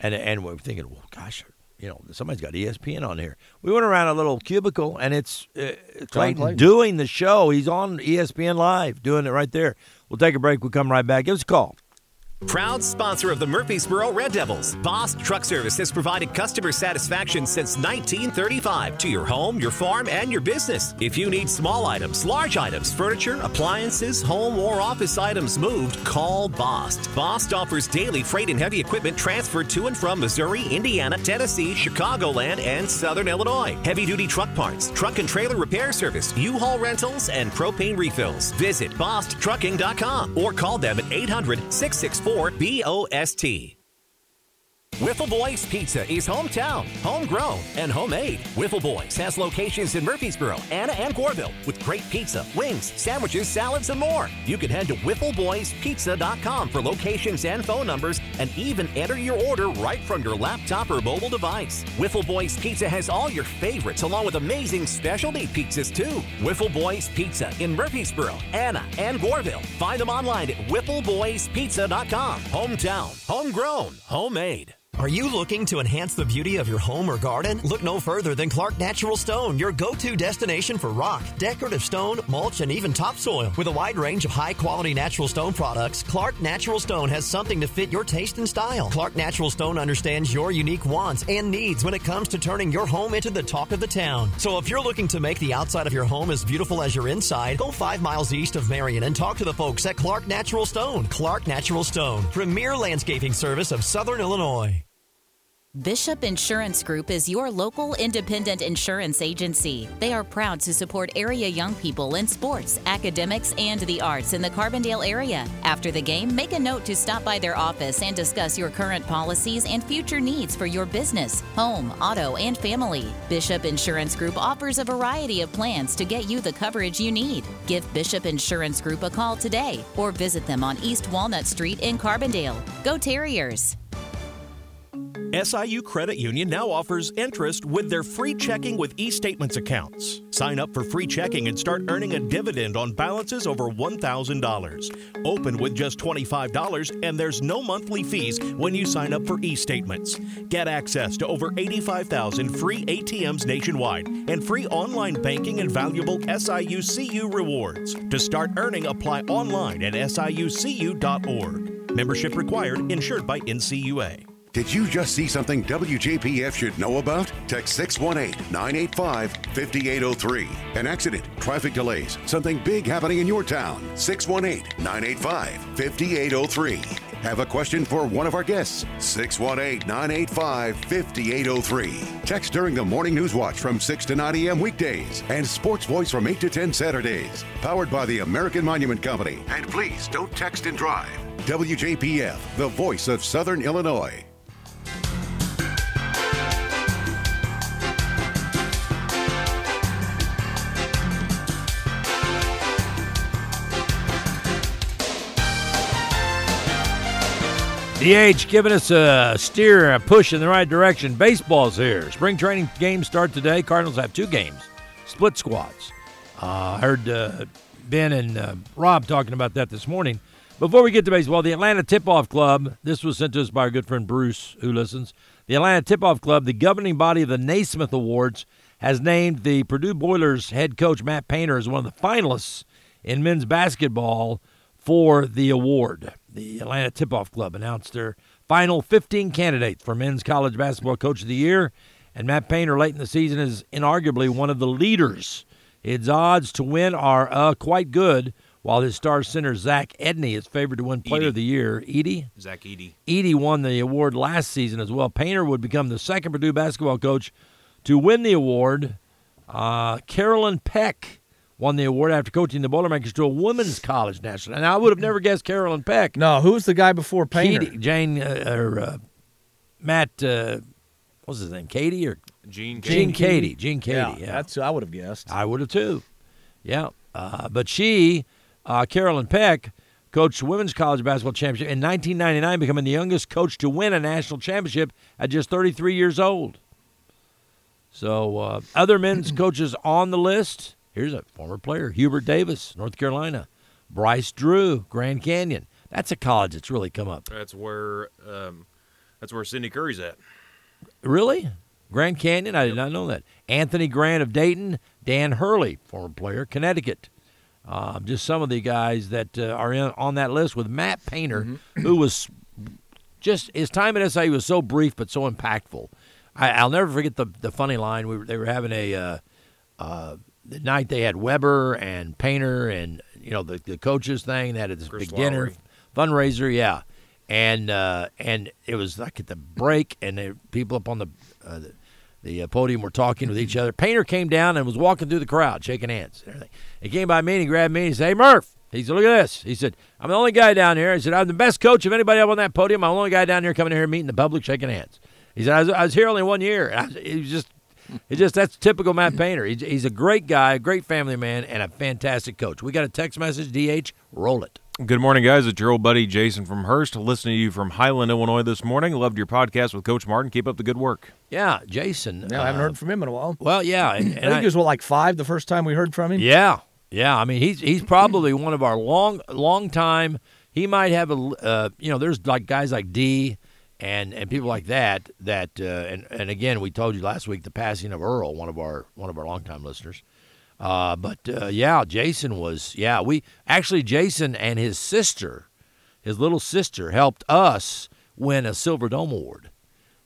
and and we're thinking, well, gosh, you know, somebody's got ESPN on here. We went around a little cubicle, and it's uh, Clayton, Clayton. doing the show. He's on ESPN Live, doing it right there. We'll take a break. We'll come right back. Give us a call. Proud sponsor of the Murphysboro Red Devils, Bost Truck Service has provided customer satisfaction since 1935 to your home, your farm, and your business. If you need small items, large items, furniture, appliances, home, or office items moved, call Bost. Bost offers daily freight and heavy equipment transferred to and from Missouri, Indiana, Tennessee, Chicagoland, and Southern Illinois. Heavy duty truck parts, truck and trailer repair service, U-Haul rentals, and propane refills. Visit BostTrucking.com or call them at 800 664 BOST. Wiffle Boys Pizza is hometown, homegrown, and homemade. Wiffle Boys has locations in Murphysboro, Anna, and Goreville with great pizza, wings, sandwiches, salads, and more. You can head to WiffleBoysPizza.com for locations and phone numbers and even enter your order right from your laptop or mobile device. Wiffle Boys Pizza has all your favorites along with amazing specialty pizzas too. Wiffle Boys Pizza in Murphysboro, Anna, and Goreville. Find them online at WiffleBoysPizza.com. Hometown, homegrown, homemade. Are you looking to enhance the beauty of your home or garden? Look no further than Clark Natural Stone, your go to destination for rock, decorative stone, mulch, and even topsoil. With a wide range of high quality natural stone products, Clark Natural Stone has something to fit your taste and style. Clark Natural Stone understands your unique wants and needs when it comes to turning your home into the talk of the town. So if you're looking to make the outside of your home as beautiful as your inside, go five miles east of Marion and talk to the folks at Clark Natural Stone. Clark Natural Stone, premier landscaping service of Southern Illinois. Bishop Insurance Group is your local independent insurance agency. They are proud to support area young people in sports, academics, and the arts in the Carbondale area. After the game, make a note to stop by their office and discuss your current policies and future needs for your business, home, auto, and family. Bishop Insurance Group offers a variety of plans to get you the coverage you need. Give Bishop Insurance Group a call today or visit them on East Walnut Street in Carbondale. Go Terriers! SIU Credit Union now offers interest with their free checking with e-statements accounts. Sign up for free checking and start earning a dividend on balances over $1,000. Open with just $25 and there's no monthly fees when you sign up for e-statements. Get access to over 85,000 free ATMs nationwide and free online banking and valuable SIU CU rewards. To start earning, apply online at siucu.org. Membership required, insured by NCUA. Did you just see something WJPF should know about? Text 618 985 5803. An accident, traffic delays, something big happening in your town. 618 985 5803. Have a question for one of our guests? 618 985 5803. Text during the morning news watch from 6 to 9 a.m. weekdays and Sports Voice from 8 to 10 Saturdays. Powered by the American Monument Company. And please don't text and drive. WJPF, the voice of Southern Illinois. DH giving us a steer, a push in the right direction. Baseball's here. Spring training games start today. Cardinals have two games, split squads. Uh, I heard uh, Ben and uh, Rob talking about that this morning. Before we get to baseball, the Atlanta Tip Off Club, this was sent to us by our good friend Bruce, who listens. The Atlanta Tip Off Club, the governing body of the Naismith Awards, has named the Purdue Boilers head coach Matt Painter as one of the finalists in men's basketball for the award. The Atlanta Tip Off Club announced their final 15 candidates for men's college basketball coach of the year, and Matt Painter late in the season is inarguably one of the leaders. His odds to win are uh, quite good, while his star center Zach Edey is favored to win Player Edey. of the Year. Edey? Zach Edey. Edey won the award last season as well. Painter would become the second Purdue basketball coach to win the award. Uh, Carolyn Peck won the award after coaching the Boilermakers to a women's college national. And I would have never guessed Carolyn Peck. No, who's the guy before Painter? Keady, Jane uh, or uh, Matt. Uh, what's his name? Keady or Gene Gene Keady. Gene Keady. Yeah, Yeah, that's who I would have guessed. I would have too. Yeah, uh, but she, uh, Carolyn Peck, coached the women's college basketball championship in 1999, becoming the youngest coach to win a national championship at just 33 years old. So, uh, other men's coaches on the list. Here's a former player, Hubert Davis, North Carolina. Bryce Drew, Grand Canyon. That's a college that's really come up. That's where um, that's where Cindy Curry's at. Really? Grand Canyon? I did not know that. Anthony Grant of Dayton, Dan Hurley, former player, Connecticut. Um, just some of the guys that uh, are in, on that list with Matt Painter, who was just his time at SIU was so brief but so impactful. I, I'll never forget the the funny line. We were, they were having a uh, uh, the night they had Weber and Painter and you know the, the coaches thing. They had this Chris big dinner fundraiser, yeah, and uh, and it was like at the break, and the people up on the uh, the, the uh, podium were talking with each other. Painter came down and was walking through the crowd, shaking hands and everything. He came by me and he grabbed me and he said, "Hey Murph, He said, "Look at this." He said, "I'm the only guy down here." He said, "I'm the best coach of anybody up on that podium. I'm the only guy down here coming here meeting the public, shaking hands." He said, "I was, I was here only one year." And I, he was just, it just that's typical Matt Painter. He's, he's a great guy, a great family man, and a fantastic coach. We got a text message. Dh, roll it. Good morning, guys. It's your old buddy Jason from Hurst, listening to you from Highland, Illinois this morning. Loved your podcast with Coach Martin. Keep up the good work. Yeah, Jason. Yeah, I haven't uh, heard from him in a while. Well, yeah, and, I think I- it was what, like five the first time we heard from him. Yeah, yeah. I mean, he's he's probably one of our long long time. He might have a uh, you know, there's like guys like D and and people like that that uh, and and again, we told you last week the passing of Earl, one of our one of our longtime listeners. Uh, but uh, yeah, Jason was yeah. We actually Jason and his sister, his little sister, helped us win a Silver Dome award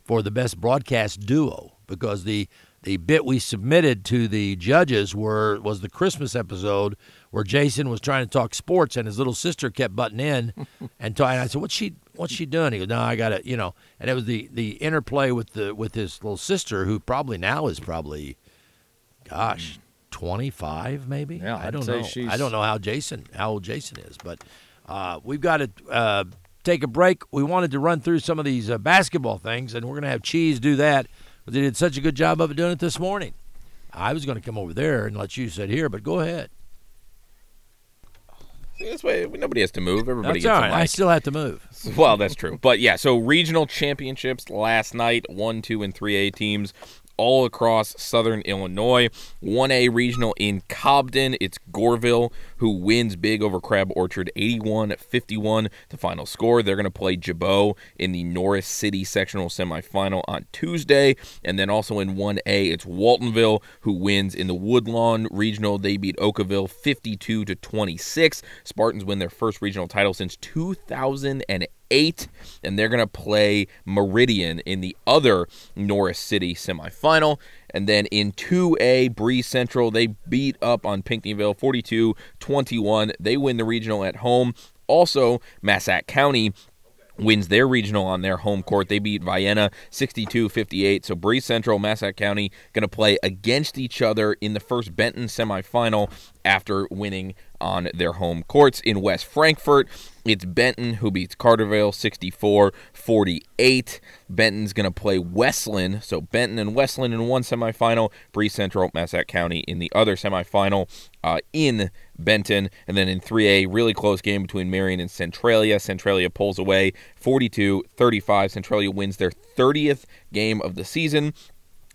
for the best broadcast duo because the the bit we submitted to the judges were was the Christmas episode where Jason was trying to talk sports and his little sister kept butting in and, ta- and I said, "What's she What's she doing?" He goes, "No, I got to you know." And it was the the interplay with the with his little sister who probably now is probably, gosh, twenty five maybe. Yeah, I I'd don't say know. she's- I don't know how Jason how old Jason is, but uh, we've got to uh, take a break. We wanted to run through some of these uh, basketball things, and we're going to have Cheese do that. They did such a good job of it doing it this morning. I was going to come over there and let you sit here, but go ahead. This way, nobody has to move. Everybody That's gets all a right. I still have to move. Well, that's true. But yeah, so regional championships last night, 1, 2, and 3A teams all across southern Illinois. 1A regional in Cobden. It's Goreville who wins big over Crab Orchard 81 51 the final score. They're going to play Jabot in the Norris City sectional semifinal on Tuesday. And then also in 1A, it's Waltonville who wins in the Woodlawn regional. They beat Okawville 52 to 26. Spartans win their first regional title since 2008 eight, and they're going to play Meridian in the other Norris City semifinal. And then in 2A, Breese Central, they beat up on Pinckneyville 42 21. They win the regional at home. Also, Massac County wins their regional on their home court. They beat Vienna 62-58. So Breese Central, Massac County going to play against each other in the first Benton semifinal after winning on their home courts in West Frankfort. It's Benton who beats Carterville 64-48. Benton's going to play Westland. So Benton and Westland in one semifinal, Breese Central, Massac County in the other semifinal uh, in Benton. And then in 3A, really close game between Marion and Centralia. Centralia pulls away 42 35. Centralia wins their 30th game of the season.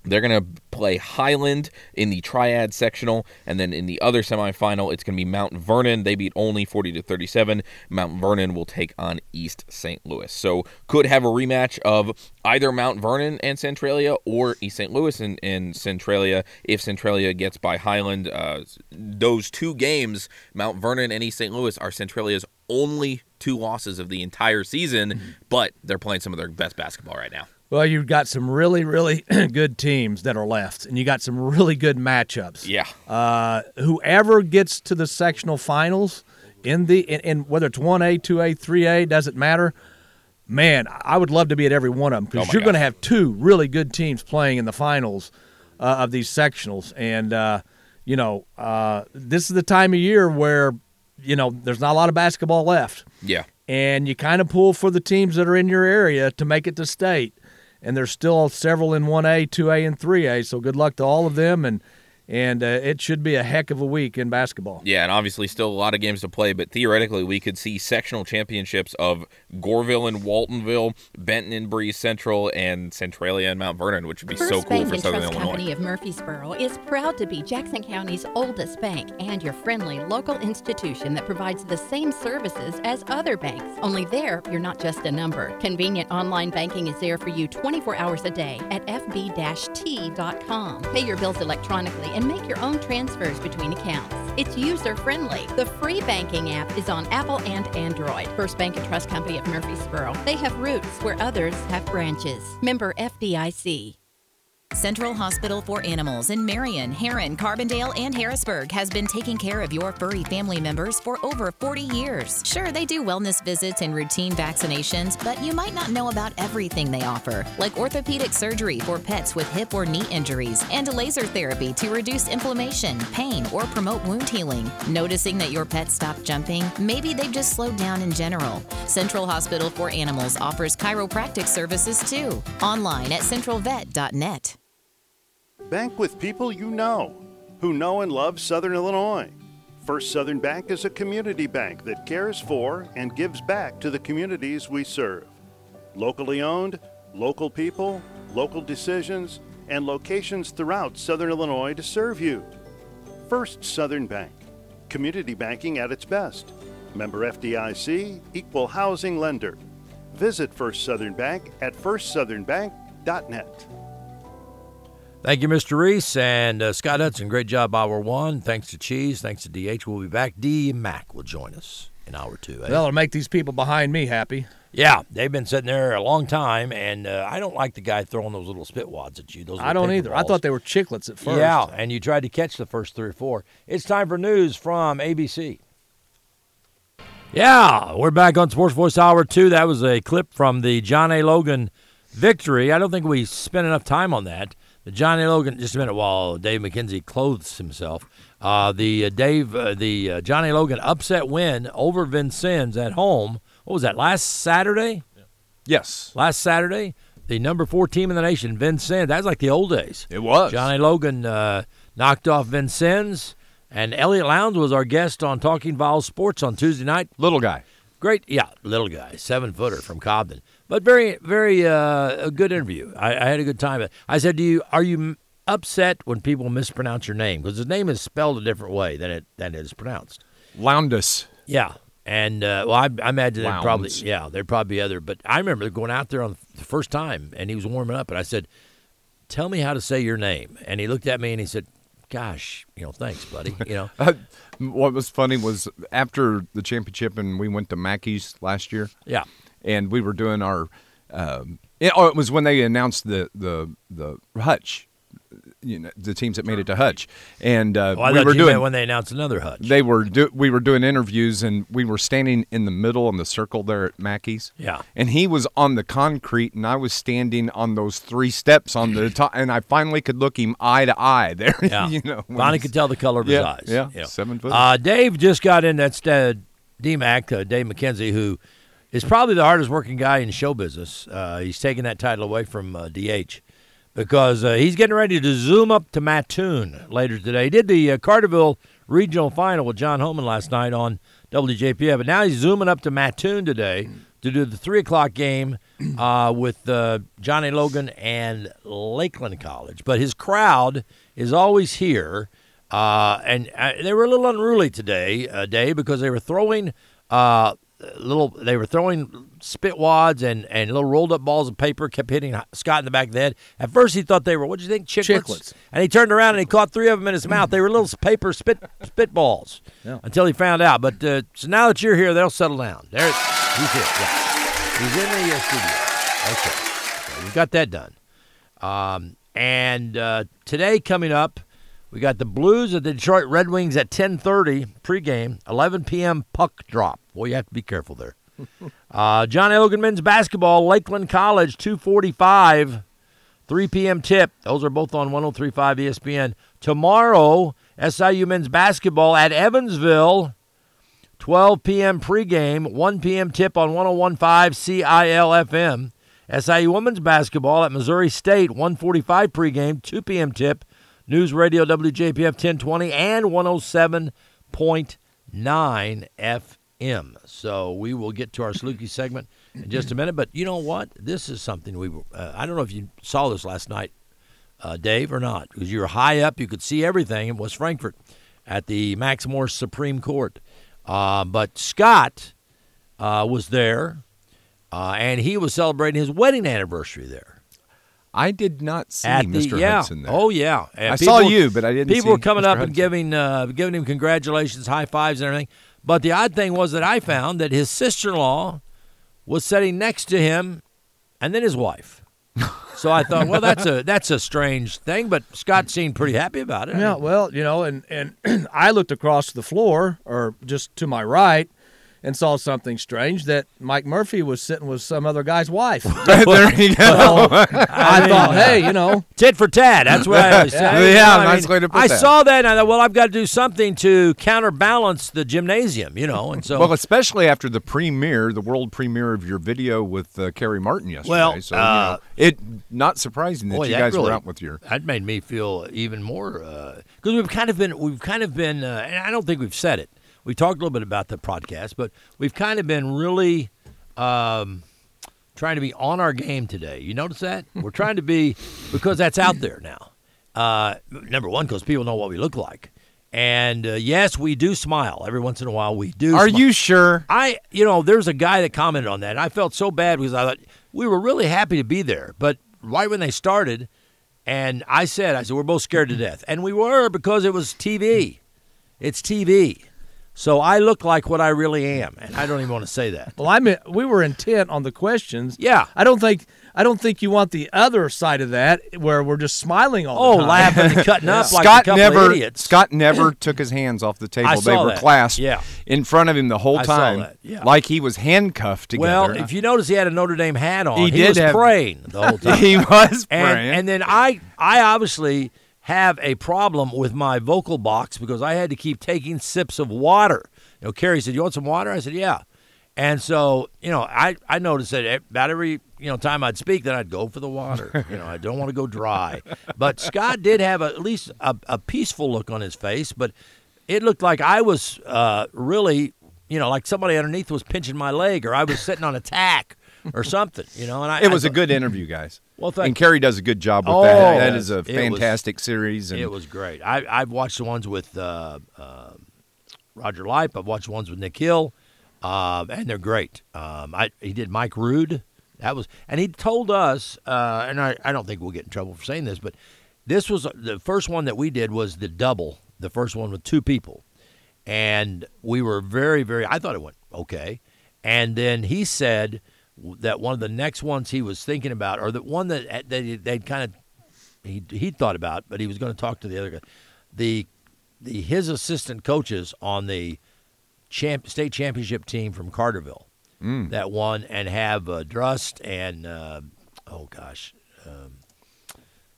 They're going to play Highland in the Triad sectional, and then in the other semifinal, it's going to be Mount Vernon. They beat only 40 to 37. Mount Vernon will take on East St. Louis. So could have a rematch of either Mount Vernon and Centralia or East St. Louis and, and Centralia if Centralia gets by Highland. Uh, those two games, Mount Vernon and East St. Louis, are Centralia's only two losses of the entire season, but they're playing some of their best basketball right now. Well, you've got some really, really good teams that are left, and you got some really good matchups. Yeah. Uh, whoever gets to the sectional finals in the in, in whether it's one A, two A, three A, doesn't matter. Man, I would love to be at every one of them Oh because my you're going to have two really good teams playing in the finals uh, of these sectionals, and uh, you know uh, this is the time of year where you know there's not a lot of basketball left Yeah. and you kind of pull for the teams that are in your area to make it to state. And there's still several in 1A, 2A, and 3A. So good luck to all of them, and and uh, it should be a heck of a week in basketball. Yeah, and obviously still a lot of games to play, but theoretically we could see sectional championships of Goreville and Waltonville, Benton and Breese Central, and Centralia and Mount Vernon, which would be First so cool Bank for and Southern Trust Illinois. Company of Murphysboro is proud to be Jackson County's oldest bank and your friendly local institution that provides the same services as other banks. Only there, you're not just a number. Convenient online banking is there for you 24 hours a day at fb-t.com. Pay your bills electronically and make your own transfers between accounts. It's user friendly. The free banking app is on Apple and Android. First Bank and Trust Company of Murphysboro. They have roots where others have branches. Member FDIC. Central Hospital for Animals in Marion, Herrin, Carbondale, and Harrisburg has been taking care of your furry family members for over 40 years. Sure, they do wellness visits and routine vaccinations, but you might not know about everything they offer, like orthopedic surgery for pets with hip or knee injuries and laser therapy to reduce inflammation, pain, or promote wound healing. Noticing that your pet stopped jumping? Maybe they've just slowed down in general. Central Hospital for Animals offers chiropractic services too. Online at centralvet.net. Bank with people you know, who know and love Southern Illinois. First Southern Bank is a community bank that cares for and gives back to the communities we serve. Locally owned, local people, local decisions, and locations throughout Southern Illinois to serve you. First Southern Bank, community banking at its best. Member FDIC, equal housing lender. Visit First Southern Bank at firstsouthernbank.net. Thank you, Mr. Reese and uh, Scott Hudson. Great job, hour one. Thanks to Cheese. Thanks to DH. We'll be back. D Mac will join us in hour two. eh? Well, it'll make these people behind me happy. Yeah, they've been sitting there a long time, and uh, I don't like the guy throwing those little spit wads at you. Those I don't either. I thought they were chiclets at first. Yeah, and you tried to catch the first three or four. It's time for news from ABC. Yeah, we're back on Sports Voice Hour 2. That was a clip from the John A. Logan victory. I don't think we spent enough time on that. The John A. Logan, just a minute while Dave McKenzie clothes himself. Uh, the uh, Dave, uh, the uh, John Logan upset win over Vincennes at home. What was that, last Saturday? Yes. Last Saturday, the number four team in the nation, Vincennes. That was like the old days. It was. Johnny Logan uh, knocked off Vincennes, and Elliot Lowndes was our guest on Talking Vols Sports on Tuesday night. Little guy. Great, yeah, little guy, seven footer from Cobden, but very, very uh, a good interview. I, I had a good time. I said, "Do you are you upset when people mispronounce your name because his name is spelled a different way than it than it is pronounced?" Loundus. Yeah, and uh, well, I, I imagine there probably yeah there'd probably be other, but I remember going out there on the first time and he was warming up, and I said, "Tell me how to say your name," and he looked at me and he said, "Gosh, you know, thanks, buddy." You know, Uh, what was funny was after the championship and we went to Mackey's last year. Yeah. And we were doing our. Um, it, oh, it was when they announced the the the Hutch, you know, the teams that made it to Hutch, and uh, Well, we were doing when they announced another Hutch. They were do, we were doing interviews and we were standing in the middle in the circle there at Mackey's. Yeah. And he was on the concrete and I was standing on those three steps on the top and I finally could look him eye to eye there. Yeah. you know. Bonnie could tell the color of yeah, his eyes. Yeah. Know. Seven foot. Uh, Dave just got in. That's uh, DMAC, uh, Dave McKenzie, who is probably the hardest working guy in show business. Uh, he's taking that title away from uh, DH because uh, he's getting ready to zoom up to Mattoon later today. He did the uh, Carterville regional final with John Holman last night on WJPF, but now he's zooming up to Mattoon today to do the three o'clock game uh, with uh, Johnny Logan and Lakeland College. But his crowd is always here. And they were a little unruly today, uh, Dave, because they were throwing uh, little. They were throwing spit wads and, and little rolled up balls of paper. Kept hitting Scott in the back of the head. At first, he thought they were what do you think, chiclets? Chiclets. And he turned around and he caught three of them in his mouth. They were little paper spit spit balls. Yeah. Until he found out. But uh, so now that you're here, they'll settle down. There, he's here. Yeah. He's in the uh, studio. Okay, so we got that done. Um, and uh, today coming up, we got the Blues at the Detroit Red Wings at 10:30 pregame, 11 p.m. puck drop. Boy, you have to be careful there. uh, John Logan men's basketball, Lakeland College, 2:45, 3 p.m. tip. Those are both on 103.5 ESPN. Tomorrow, SIU men's basketball at Evansville. 12 p.m. pregame, 1 p.m. tip on 1015 CIL FM. SIU women's basketball at Missouri State, 145 pregame, 2 p.m. tip. News Radio WJPF 1020 and 107.9 FM. So we will get to our Salukis segment in just a minute. But you know what? This is something we, uh, I don't know if you saw this last night, uh, Dave, or not, because you were high up. You could see everything in West Frankfort at the Max Morris Supreme Court. Uh, but Scott uh, was there, uh, and he was celebrating his wedding anniversary there. I did not see the- Mr. yeah. Hudson there. Oh yeah, And I saw you, but I didn't. People see were coming Mr. up Hudson. and giving uh, giving him congratulations, high fives, and everything. But the odd thing was that I found that his sister-in-law was sitting next to him, and then his wife. So I thought, well, that's a that's a strange thing, but Scott seemed pretty happy about it. Yeah, well, you know, and and I looked across the floor, or just to my right, and saw something strange that Mike Murphy was sitting with some other guy's wife. there you go. Well, I, mean, thought, hey, you know, tit for tat. That's what I always say. Yeah, You know, I mean, way to put I that. saw that, and I thought, well, I've got to do something to counterbalance the gymnasium, you know. And so, well, especially after the premiere, the world premiere of your video with uh, Kerry Martin yesterday. Well, so you uh, know, it not surprising that Boy, you that guys really- were out with your. That made me feel even more because we've kind of been we've kind of been uh, and I don't think we've said it. We talked a little bit about the podcast, but we've kind of been really um, trying to be on our game today. You notice that we're trying to be because that's out there now. Uh, number one, because people know what we look like. And uh, yes, we do smile every once in a while. We do. Are you sure? I, you know, there's a guy that commented on that. And I felt so bad because I thought we were really happy to be there, but right when they started, and I said, I said we're both scared to death, and we were because it was TV. It's TV, so I look like what I really am, and I don't even want to say that. well, I mean, we were intent on the questions. Yeah. I don't think I don't think you want the other side of that where we're just smiling all Oh, the time. laughing and cutting up like a Scott couple never. of idiots. Scott never took his hands off the table. I they saw were that. clasped Yeah. in front of him the whole I saw time, that, yeah. like he was handcuffed together. Well, if you notice, he had a Notre Dame hat on. He did was have- praying the whole time. He was and, praying. And then I, I obviously have a problem with my vocal box because I had to keep taking sips of water. You know, Carrie said, "You want some water?" I said, "Yeah." And so, you know, I, I noticed that about every you know time I'd speak, then I'd go for the water. You know, I don't want to go dry. But Scott did have a, at least a, a peaceful look on his face, but it looked like I was uh, really, you know, like somebody underneath was pinching my leg, or I was sitting on a tack or something. You know, and I it was a a good interview, guys. Well, thank and Kerry does a good job with Oh, that. That is a it was- fantastic series. And It was great. I, I've watched the ones with uh, uh, Roger Lipe. I've watched the ones with Nick Hill, um, and they're great. Um, I, he did Mike Rude. That was, and he told us, uh, and I, I don't think we'll get in trouble for saying this, but this was the first one that we did was the double, the first one with two people, and we were very, very. I thought it went okay, and then he said that one of the next ones he was thinking about, or the one that that they'd kind of he he thought about, but he was going to talk to the other guy. The the his assistant coaches on the champ, state championship team from Carterville Mm. that won and have uh, Drust and uh, oh gosh, um,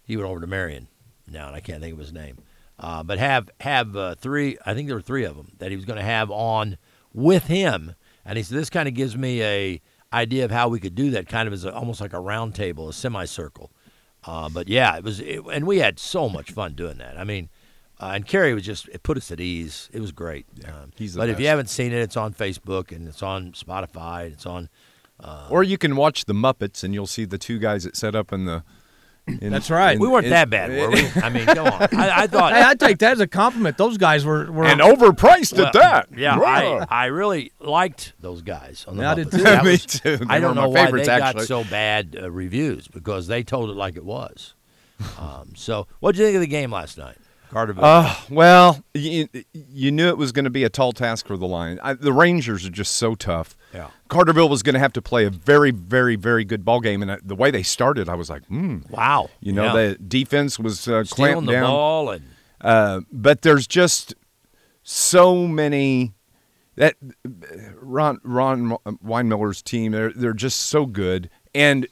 he went over to Marion now, and I can't think of his name. Uh, but have have uh, three. I think there were three of them that he was going to have on with him, and he said this kind of gives me a idea of how we could do that, kind of as a, almost like a round table, a semicircle. Uh, but yeah, it was, it, and we had so much fun doing that. I mean, uh, and Kerry was just it put us at ease. It was great. um, he's the but if you haven't seen it, it's on Facebook and it's on Spotify. And It's on. Uh, or you can watch the Muppets, and you'll see the two guys that set up in the. In- That's right. in- we weren't in- that bad, were we? I mean, come on. I, I thought. Hey, I take that as a compliment. Those guys were, were And overpriced at that. Yeah, Wow. I, I really liked those guys. On the Yeah, I did too. That Me was- too. They I don't know my why favorites, they actually. got so bad uh, reviews because they told it like it was. Um, so, what did you think of the game last night, Carterville? Uh, well, you, you knew it was going to be a tall task for the Lions. I, the Rangers are just so tough. Yeah. Carterville was going to have to play a very, very, very good ball game, and uh, the way they started, I was like, hmm. wow. You know, Yeah. the defense was uh, Stealing clamped the down. ball and Uh, but there's just so many that Ron Ron Weinmiller's team. They're they're just so good, and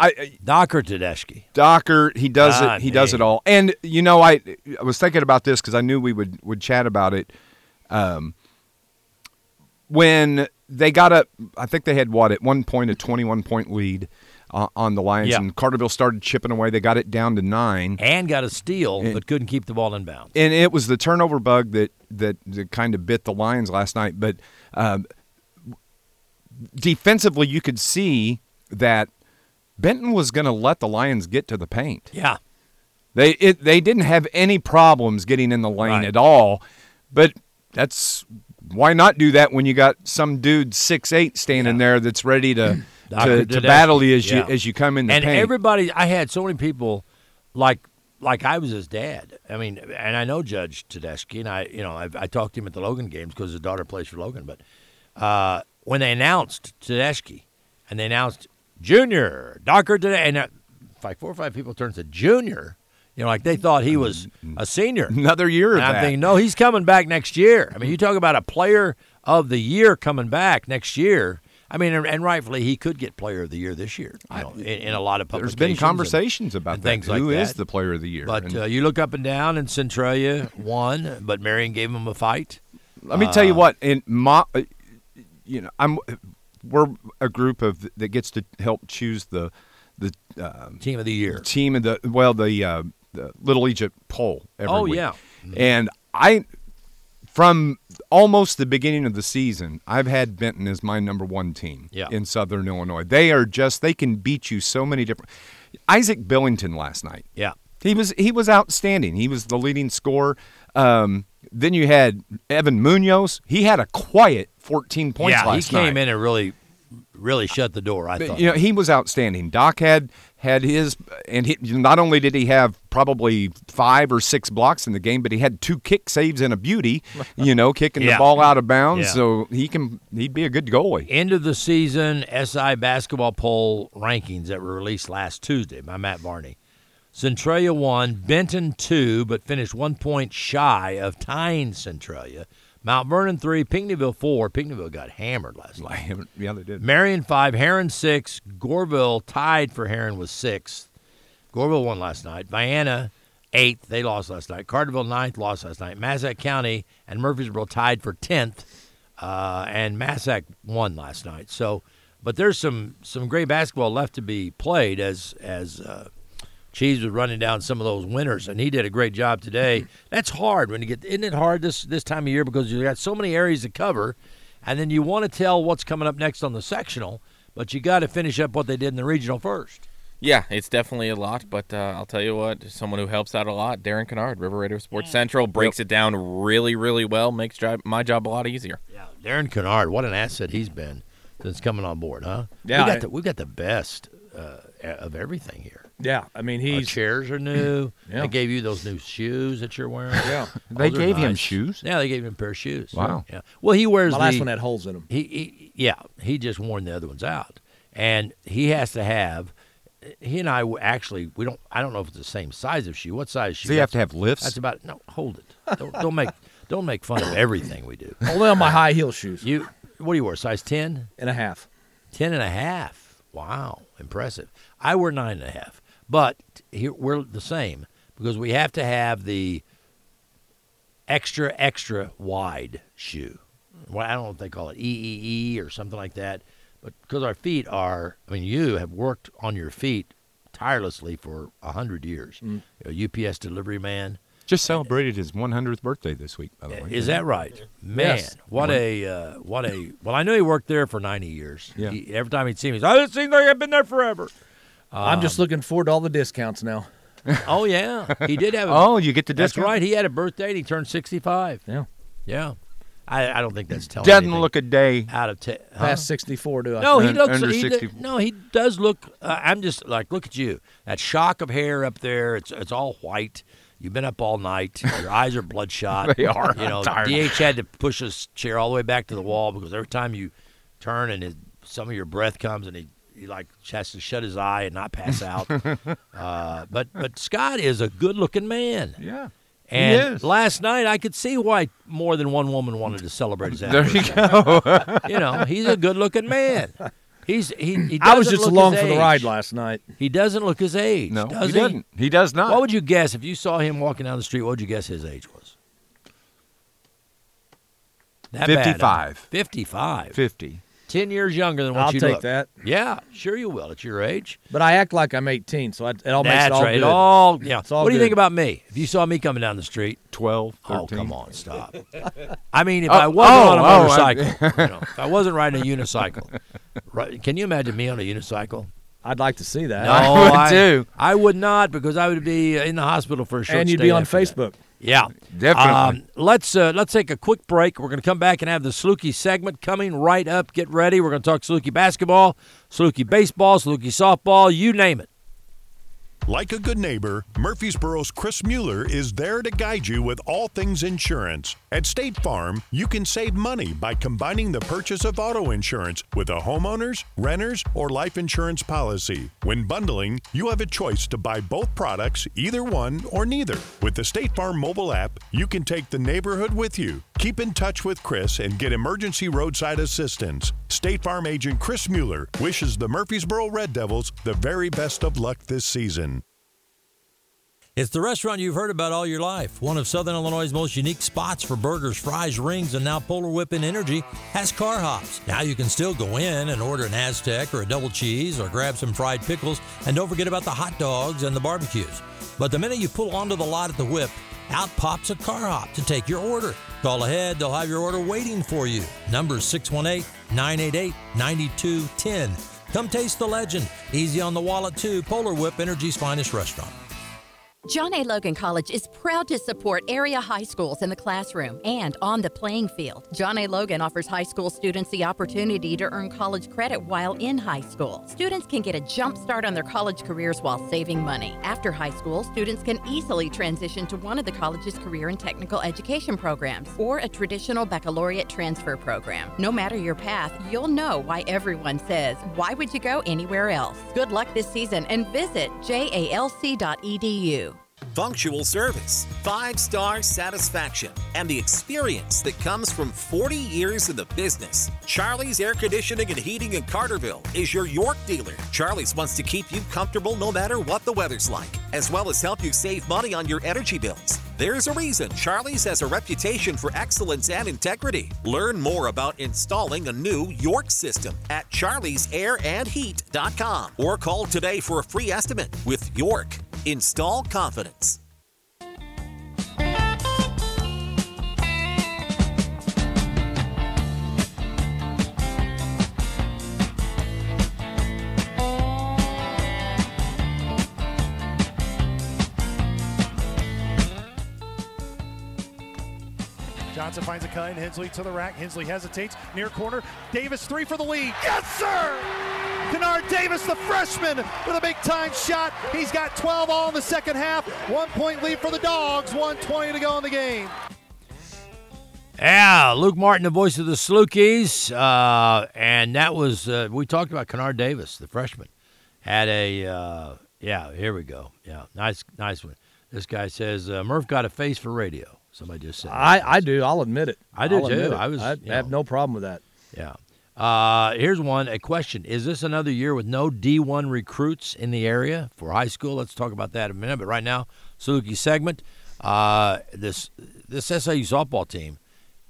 I, I Docker Tedeschi. Docker he does Ah, it. He does it all. And you know, I I was thinking about this because I knew we would would chat about it. Um, when they got up, I think they had what at one point a 21 point lead uh, on the Lions, Yeah. and Carterville started chipping away. They got it down to nine. and got a steal, but couldn't keep the ball in bounds. and it was the turnover bug that that, that kind of bit the Lions last night. But um, defensively, you could see that Benton was going to let the Lions get to the paint. Yeah. They it, they didn't have any problems getting in the lane Right. at all. But that's why not do that when you got some dude six eight standing there that's ready to to, to battle you as Yeah. you as you come in the and paint. everybody, I had so many people, like like I was his dad. I mean, and I know Judge Tedeschi, and I, you know, I, I talked to him at the Logan games because his daughter plays for Logan. But uh, when they announced Tedeschi, and they announced Junior Docker today, and uh, like four or five people turns a junior. You know, like they thought he was a senior. Another year of And I'm that. thinking, no, he's coming back next year. I mean, you talk about a player of the year coming back next year. I mean, and, and rightfully, he could get player of the year this year. You know, in, in a lot of There's publications. been and- conversations about and that. things like Who is the player of the year? But And- uh, you look up and down, and Centralia won, but Marion gave him a fight. Let me tell you Uh, what. In my, uh, you know, I'm we're a group of that gets to help choose the the um, team of the year. Team of the well, the, uh, the Little Egypt poll. Every Oh, week. yeah. and I from almost the beginning of the season, I've had Benton as my number one team Yeah. in Southern Illinois. They are just they can beat you so many different. Isaac Billington last night. Yeah. He was he was outstanding. He was the leading scorer. Um, then you had Evan Munoz. He had a quiet 14 points yeah, he came night. in and really, really shut the door. I thought. you know, he was outstanding. Doc had had his, and he, not only did he have probably five or six blocks in the game, but he had two kick saves and a beauty. You know, kicking Yeah. the ball out of bounds. Yeah. So he can he'd be a good goalie. End of the season SI basketball poll rankings that were released last Tuesday by Matt Varney. Centralia won, Benton two, but finished one point shy of tying Centralia. Mount Vernon three, Pinckneyville four. Pinckneyville got hammered last night. Yeah, they did. Marion five, Herrin six, Goreville tied for Herrin with sixth. Goreville won last night. Vienna eighth, they lost last night. Carterville ninth, lost last night. Massac County and Murphysboro tied for tenth, uh, and Massac won last night. So, but there's some some great basketball left to be played as as. Uh, Cheese was running down some of those winners, and he did a great job today. That's hard when you get. Isn't it hard this this time of year because you got so many areas to cover, and then you want to tell what's coming up next on the sectional, but you got to finish up what they did in the regional first. Yeah, it's definitely a lot, but uh, I'll tell you what, someone who helps out a lot, Darren Kennard, River Raider Sports Central, breaks it down really, really well, makes job, my job a lot easier. Yeah, Darren Kennard, what an asset he's been since coming on board, huh? Yeah, we got I- the, we got the best uh, of everything here. Yeah, I mean Our he's chairs are new. Yeah. They gave you those new shoes that you're wearing. Yeah. They Those are gave him shoes? Yeah, they gave him a pair of shoes. Wow. Yeah. Well, he wears My last the- one had holes in 'em. He, he yeah, he just worn the other ones out, and he has to have. He and I actually we don't. I don't know if it's the same size of shoe. What size shoe? Does he have to have lifts? That's about no. Hold it. Don't, don't make don't make fun of everything we do. only on my high heel shoes. You what do you wear? Size ten and a half. Ten and a half. Wow, impressive. I wear nine and a half, but here we're the same because we have to have the extra extra wide shoe. Well, I don't know if they call it EEE or something like that, but because our feet are, I mean, you have worked on your feet tirelessly for a hundred years. Mm. A UPS delivery man. Just celebrated his 100th birthday this week, by the way. Is that right, man? Yes. What a uh, what a well. I knew he worked there for ninety years. Yeah. He, every time he'd see me, he's, oh, it seems like I've been there forever. I'm just Um, looking forward to all the discounts now. Oh yeah, he did have. A, Oh, you get the That's discount? right. He had a birthday. and He turned sixty-five. Yeah, yeah. I, I don't think that's telling. Doesn't anything look a day out of ten. Past 64, do I? No, he looks. under He do- 60. no, he does look. Uh, I'm just like, look at you. That shock of hair up there. It's it's all white. You've been up all night. Your eyes are bloodshot. They are. You know, tired. DH had to push his chair all the way back to the wall because every time you turn and his, some of your breath comes and he, he like has to shut his eye and not pass out. uh, but but Scott is a good looking man. Yeah. And is. last night, I could see why more than one woman wanted to celebrate his There you go. you know, he's a good-looking man. He's he. he I was just along for the ride last night. He doesn't look his age. No, does he he doesn't. He does not. What would you guess if you saw him walking down the street? What would you guess his age was? That bad, huh? 55. Fifty-five. 50. Ten years younger than what. I'll you take look. that. Yeah, sure you will at your age. But I act like I'm 18, so I, it all makes That's it all right. good. It all yeah. All what do you good. think about me? If you saw me coming down the street, 12, 13. Oh, come on, stop. I mean, if Oh, I wasn't oh, on a oh, motorcycle, you know, if I wasn't riding a unicycle, right, can you imagine me on a unicycle? I'd like to see that. No, I would I, too. I would not because I would be in the hospital for a short time. and you'd be on after that. Yeah, Definitely. Um, let's uh, let's take a quick break. We're going to come back and have the Saluki segment coming right up. Get ready. We're going to talk Saluki basketball, Saluki baseball, Saluki softball, you name it. Like a good neighbor, Murphysboro's Chris Mueller is there to guide you with all things insurance. At State Farm, you can save money by combining the purchase of auto insurance with a homeowner's, renter's, or life insurance policy. When bundling, you have a choice to buy both products, either one or neither. With the State Farm mobile app, you can take the neighborhood with you. Keep in touch with Chris and get emergency roadside assistance. State Farm agent Chris Mueller wishes the Murphysboro Red Devils the very best of luck this season. It's the restaurant you've heard about all your life. One of Southern Illinois' most unique spots for burgers, fries, rings, and now Polar Whip and Energy has car hops. Now you can still go in and order an Aztec or a double cheese or grab some fried pickles, and don't forget about the hot dogs and the barbecues. But the minute you pull onto the lot at the whip, out pops a car hop to take your order. Call ahead, they'll have your order waiting for you. Number 618 988 9210. Come taste the legend. Easy on the wallet, too. Polar Whip, Energy's finest restaurant. John A. Logan College is proud to support area high schools in the classroom and on the playing field. John A. Logan offers high school students the opportunity to earn college credit while in high school. Students can get a jump start on their college careers while saving money. After high school, students can easily transition to one of the college's career and technical education programs or a traditional baccalaureate transfer program. No matter your path, you'll know why everyone says, Why would you go anywhere else? Good luck this season and visit jalc.edu. Punctual service, five star satisfaction, and the experience that comes from 40 years in the business. Charlie's Air Conditioning and Heating in Carterville is your York dealer. Charlie's wants to keep you comfortable no matter what the weather's like, as well as help you save money on your energy bills. There's a reason Charlie's has a reputation for excellence and integrity. Learn more about installing a new York system at charliesairandheat.com or call today for a free estimate. With York, install confidence. Johnson finds a cut and Hensley to the rack. Hensley hesitates. Near corner. Davis three for the lead. Yes, sir! Kennard Davis, the freshman, with a big time shot. He's got 12 all in the second half. One point lead for the Dogs. 120 to go in the game. Yeah, Luke Martin, the voice of the Salukis, uh, and that was uh, we talked about Kennard Davis, the freshman, had a uh, yeah. Here we go. Yeah, nice, nice one. This guy says uh, Murph got a face for radio. Somebody just said. I, I do. I'll admit it. I do I'll too. I was. I you have know, no problem with that. Yeah. Uh, here's one. A question: Is this another year with no D1 recruits in the area for high school? Let's talk about that in a minute. But right now, Saluki segment. Uh, this this SIU softball team.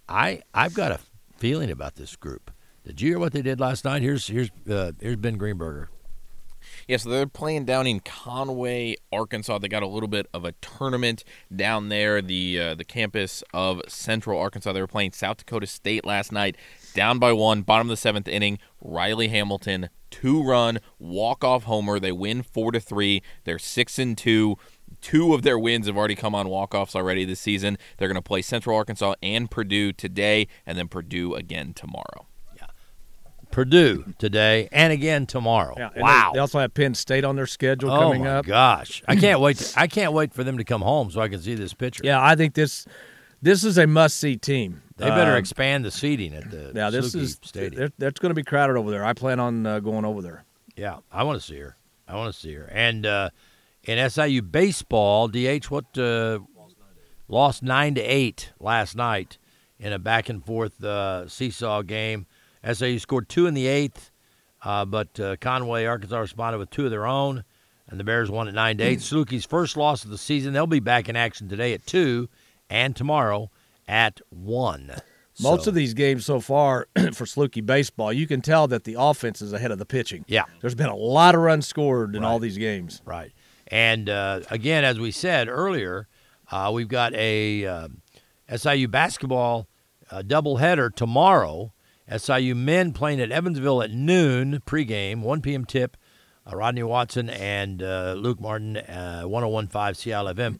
I I've got a feeling about this group. Did you hear what they did last night? Here's here's uh, here's Ben Greenberger. Yeah, so they're playing down in Conway, Arkansas. They got a little bit of a tournament down there, the uh, the campus of Central Arkansas. They were playing South Dakota State last night, down by one, bottom of the seventh inning. Riley Hamilton, two run walk off homer. They win four to three. They're six and two. Two of their wins have already come on walk offs already this season. They're going to play Central Arkansas and Purdue today, and then Purdue again tomorrow. Purdue today and again tomorrow. Yeah, and wow. They, they also have Penn State on their schedule oh coming my up. gosh! I can't wait. To, I can't wait for them to come home so I can see this picture. Yeah, I think this this is a must see team. They better Um, expand the seating at the Yeah, this Suzuki is stadium. That's going to be crowded over there. I plan on uh, going over there. Yeah, I want to see her. I want to see her. And uh, in SIU baseball, DH what uh, lost nine to eight last night in a back and forth uh, seesaw game. SIU scored two in the eighth, uh, but uh, Conway, Arkansas responded with two of their own, and the Bears won at nine to eight. Saluki's first loss of the season. They'll be back in action today at two, and tomorrow at one. Most So- of these games so far for Saluki baseball, you can tell that the offense is ahead of the pitching. Yeah. There's been a lot of runs scored in all these games. Right. And uh, again, as we said earlier, uh, we've got a uh, SIU basketball uh, doubleheader tomorrow. SIU men playing at Evansville at noon pregame, 1 p.m. tip. Uh, Rodney Watson and uh, Luke Martin, uh, 1015 Seattle FM.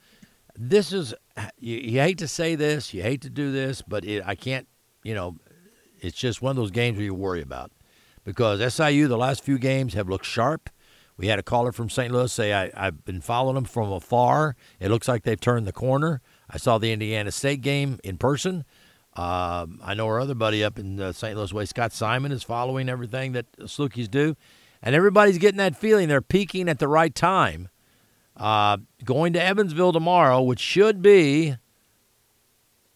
This is, you, you hate to say this, you hate to do this, but it, I can't, you know, it's just one of those games where you worry about because SIU, the last few games have looked sharp. We had a caller from St. Louis say, I, I've been following them from afar. It looks like they've turned the corner. I saw the Indiana State game in person. Um, I know our other buddy up in the St. Louis way, Scott Simon, is following everything that the Salukis do. And everybody's getting that feeling they're peaking at the right time. Uh, going to Evansville tomorrow, which should be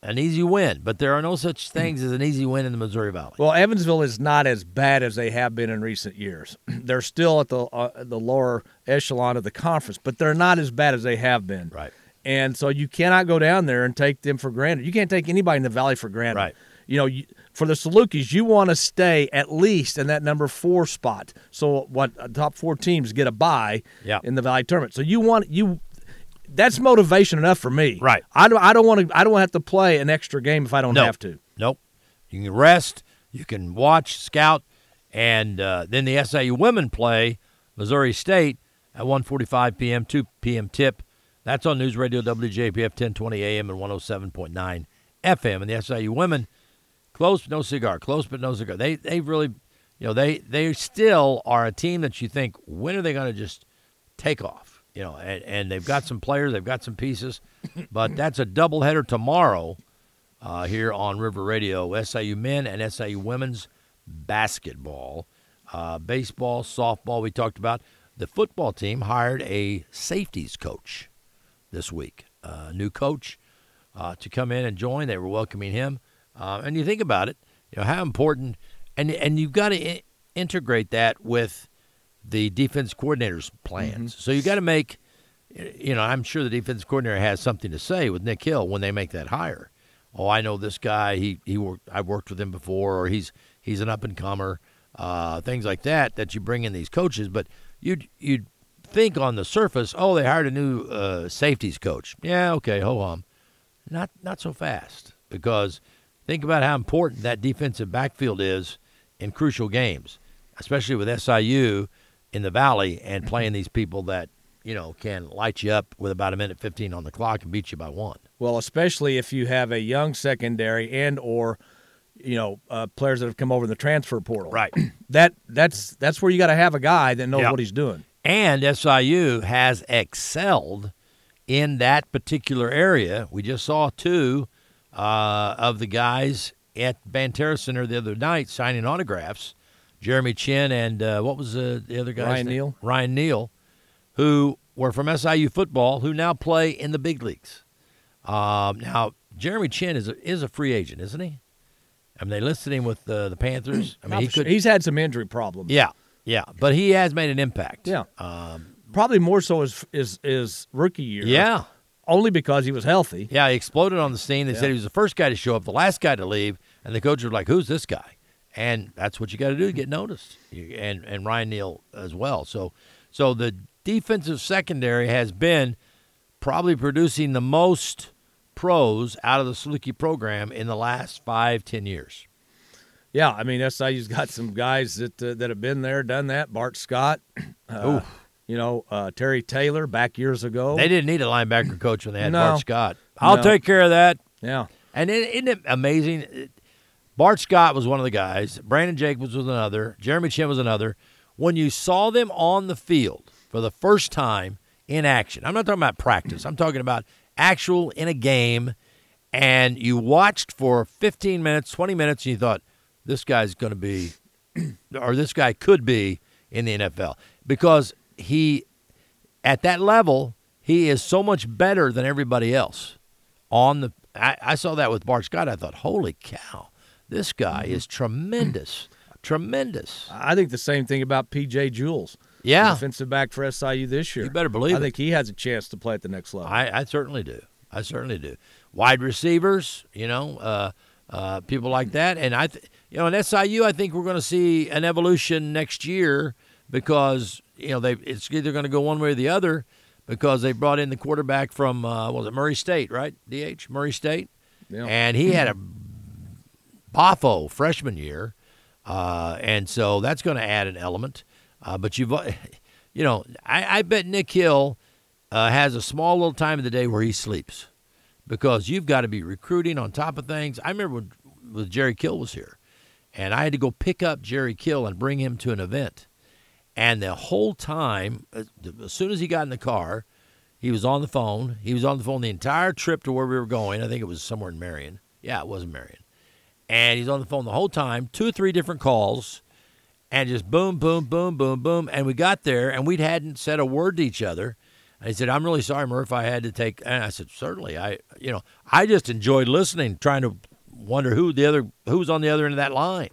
an easy win, but there are no such things as an easy win in the Missouri Valley. Well, Evansville is not as bad as they have been in recent years. they're still at the uh, the lower echelon of the conference, but they're not as bad as they have been. Right. And so you cannot go down there and take them for granted. You can't take anybody in the valley for granted. Right. You know, you, for the Salukis, you want to stay at least in that number four spot. So what uh, top four teams get a bye Yeah. in the valley tournament. So you want you. That's motivation enough for me. Right. I don't. I don't want to. I don't have to play an extra game if I don't No. have to. Nope. You can rest. You can watch, scout, and uh, then the SIU women play Missouri State at 1:45 p.m. 2 p.m. tip. That's on News Radio WJPF 1020 AM and 107.9 FM. And the SIU women, close but no cigar, close but no cigar. They they really, you know, they they still are a team that you think when are they going to just take off? You know, and, and they've got some players, they've got some pieces, but that's a doubleheader tomorrow uh, here on River Radio. SIU men and SIU women's basketball, uh, baseball, softball. We talked about the football team hired a safeties coach this week, uh, a new coach uh, to come in and join. They were welcoming him, uh, and you think about it, you know how important, and and you've got to I- integrate that with the defense coordinator's plans. So you got to make, you know, I'm sure the defense coordinator has something to say with Nick Hill when they make that hire. Oh, I know this guy. He he worked. I've worked with him before, or he's he's an up and comer. Uh, things like that that you bring in these coaches, but you'd you'd think on the surface, oh, they hired a new uh, safeties coach. Yeah, okay, ho hum. Not not so fast because think about how important that defensive backfield is in crucial games, especially with SIU in the Valley and playing these people that you know can light you up with about a minute fifteen on the clock and beat you by one. Well, especially if you have a young secondary and or you know uh, players that have come over in the transfer portal. Right. That that's that's where you got to have a guy that knows Yep. what he's doing. And SIU has excelled in that particular area. We just saw two uh, of the guys at Banterra Center the other night signing autographs. Jeremy Chinn and uh, what was uh, the other guy? Ryan Neal. Ryan Neal, who were from SIU football, who now play in the big leagues. Um, now Jeremy Chinn is a, is a free agent, isn't he? I mean, they listed him with uh, the Panthers. I mean, he could. he's had some injury problems. Yeah, yeah, but he has made an impact. Yeah. Um, Probably more so is is is rookie year. Yeah. Only because he was healthy. Yeah, he exploded on the scene. They Yeah. said he was the first guy to show up, the last guy to leave, and the coach was like, "Who's this guy?" And that's what you got to do to get noticed. And and Ryan Neal as well. So so the defensive secondary has been probably producing the most pros out of the Saluki program in the last five ten years. Yeah, I mean SIU's got some guys that uh, that have been there, done that. Bart Scott, uh, you know uh, Terry Taylor back years ago. They didn't need a linebacker coach when they had No. Bart Scott. I'll No. take care of that. Yeah. And is isn't it amazing? Bart Scott was one of the guys. Brandon Jacobs was another. Jeremy Chinn was another. When you saw them on the field for the first time in action, I'm not talking about practice. I'm talking about actual in a game, and you watched for 15 minutes, 20 minutes, and you thought, this guy's going to be, or this guy could be in the NFL because he, at that level, he is so much better than everybody else on the I, I saw that with Bart Scott. I thought, holy cow, this guy is tremendous. tremendous. I think the same thing about PJ Jules. Yeah. defensive back for SIU this year. You better believe I it. think he has a chance to play at the next level. I, I certainly do. I certainly do. Wide receivers, you know, uh, uh, people like that, and I, th- you know, in SIU, I think we're going to see an evolution next year because you know they it's either going to go one way or the other because they brought in the quarterback from uh, was it Murray State, right? DH Murray State, Yeah. and he had a Boffo freshman year, uh, and so that's going to add an element. Uh, but you've, you know, I, I bet Nick Hill uh, has a small little time of the day where he sleeps because you've got to be recruiting on top of things. I remember when, when Jerry Kill was here, and I had to go pick up Jerry Kill and bring him to an event, And the whole time, as soon as he got in the car, he was on the phone. He was on the phone the entire trip to where we were going. I think it was somewhere in Marion. Yeah, it was in Marion. And he's on the phone the whole time, two or three different calls, and just boom, boom, boom, boom, boom. And we got there, and we hadn't said a word to each other. And he said, "I'm really sorry, Murph. I had to take." And I said, "Certainly. I, you know, I just enjoyed listening, trying to wonder who the other, who's on the other end of that line."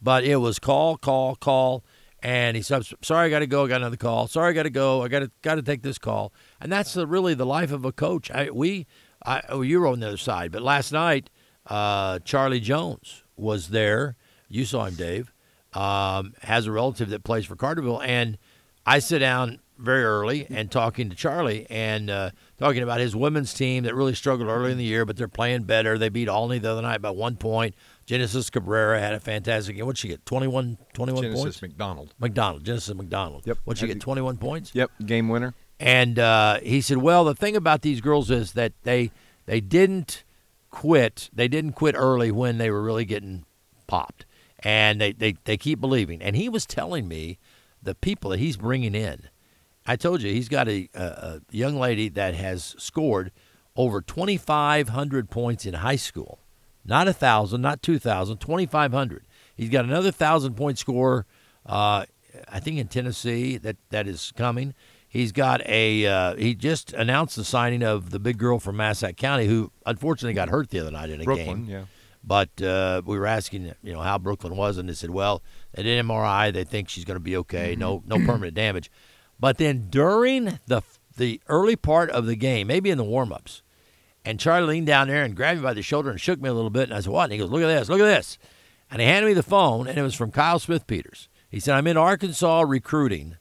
But it was call, call, call, and he said, "Sorry, I got to go. I got another call. Sorry, I got to go. I got to got to take this call." And that's the, really the life of a coach. I, we, I, oh, you were on the other side, but last night, uh, Charlie Jones was there. You saw him, Dave. Um, has a relative that plays for Carterville, and I sit down very early and talking to Charlie and uh, talking about his women's team that really struggled early in the year, but they're playing better. They beat Olney the other night by one point. Genesis Cabrera had a fantastic game. What'd she get? 21, 21 Genesis points? McDonald. McDonald. Genesis McDonald. Yep. What'd she get? 21 points? Yep. Game winner. And uh, he said, "Well, the thing about these girls is that they they didn't quit. They didn't quit early when they were really getting popped, and they they, they keep believing." And he was telling me the people that he's bringing in. I told you he's got a, a, a young lady that has scored over 2,500 points in high school, not a thousand, not 2,000, 2,500. He's got another thousand point score. Uh, I think in Tennessee that that is coming. He's got a. Uh, he just announced the signing of the big girl from Massac County, who unfortunately got hurt the other night in a Brooklyn, game. yeah. But uh, we were asking, you know, how Brooklyn was, and they said, well, they did MRI. They think she's going to be okay. No, no permanent damage. But then during the the early part of the game, maybe in the warm-ups, and Charlie leaned down there and grabbed me by the shoulder and shook me a little bit. And I said, what? And he goes, look at this, look at this. And he handed me the phone, and it was from Kyle Smithpeters. He said, I'm in Arkansas recruiting.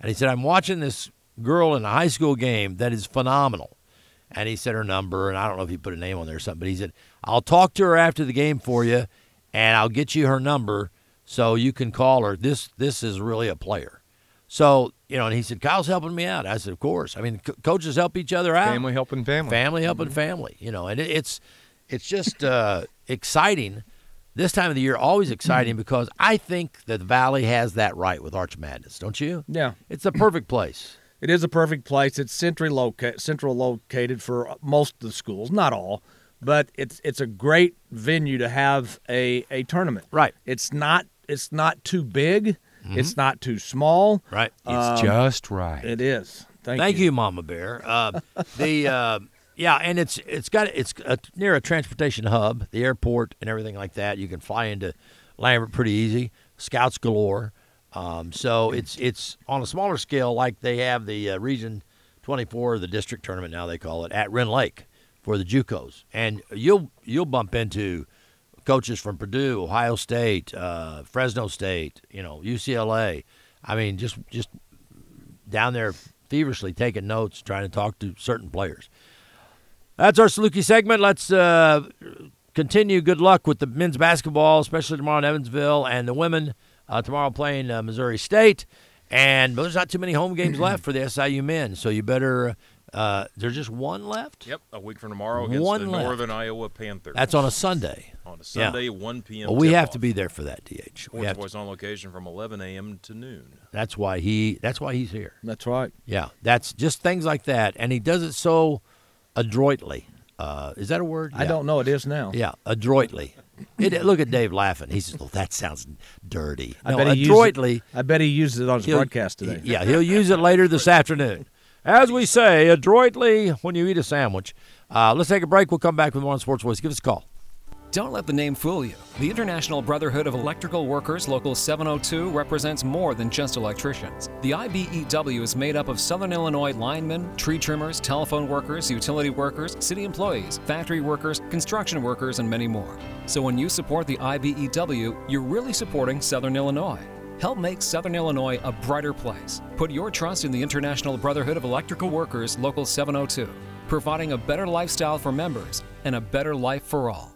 And he said, I'm watching this girl in a high school game that is phenomenal. And he said her number, and I don't know if he put a name on there or something, but he said, I'll talk to her after the game for you, and I'll get you her number so you can call her. This this is really a player. So, you know, and he said, Kyle's helping me out. I said, of course. I mean, co- coaches help each other out. Family helping family. Family helping family, you know, and it, it's it's just uh, exciting. This time of the year, always exciting because I think that the Valley has that right with Arch Madness, don't you? Yeah. It's the perfect place. It is a perfect place. It's centrally loca- central located for most of the schools, not all, but it's it's a great venue to have a, a tournament. Right. It's not it's not too big. Mhm. It's not too small. Right. It's Um, just right. It is. Thank, Thank you, Mama Bear. Uh, the uh, yeah, and it's it's got it's uh near a transportation hub, the airport, and everything like that. You can fly into Lambert pretty easy. Scouts galore. Um, so it's it's on a smaller scale, like they have the uh, Region 24, the district tournament now they call it at Rend Lake for the JUCOs, and you'll you'll bump into coaches from Purdue, Ohio State, uh, Fresno State, you know UCLA. I mean, just just down there feverishly taking notes, trying to talk to certain players. That's our Saluki segment. Let's uh, continue. Good luck with the men's basketball, especially tomorrow in Evansville, and the women uh, tomorrow playing uh, Missouri State. And there's not too many home games left for the SIU men, so you better. Uh, there's just one left. Yep, a week from tomorrow against One the left. Northern Iowa Panthers. That's on a Sunday. On a Yeah. Sunday, 1 p.m. Well, we have tip-off. to be there for that, DH. We Sports have to- on location from 11 a.m. to noon. That's why he. That's why he's here. That's right. Yeah, that's just things like that, and he does it so adroitly. Uh, is that a word? I Yeah. don't know. It is now. Yeah, adroitly. It, look at Dave laughing. He says, "Well, that sounds dirty." I no, bet he used it- adroitly. I bet he uses it on his broadcast today. Yeah, he'll use it later this afternoon. As we say, adroitly when you eat a sandwich. Uh, let's take a break. We'll come back with more on Sports Voice. Give us a call. Don't let the name fool you. The International Brotherhood of Electrical Workers Local 702 represents more than just electricians. The IBEW is made up of Southern Illinois linemen, tree trimmers, telephone workers, utility workers, city employees, factory workers, construction workers, and many more. So when you support the IBEW, you're really supporting Southern Illinois. Help make Southern Illinois a brighter place. Put your trust in the International Brotherhood of Electrical Workers Local 702, providing a better lifestyle for members and a better life for all.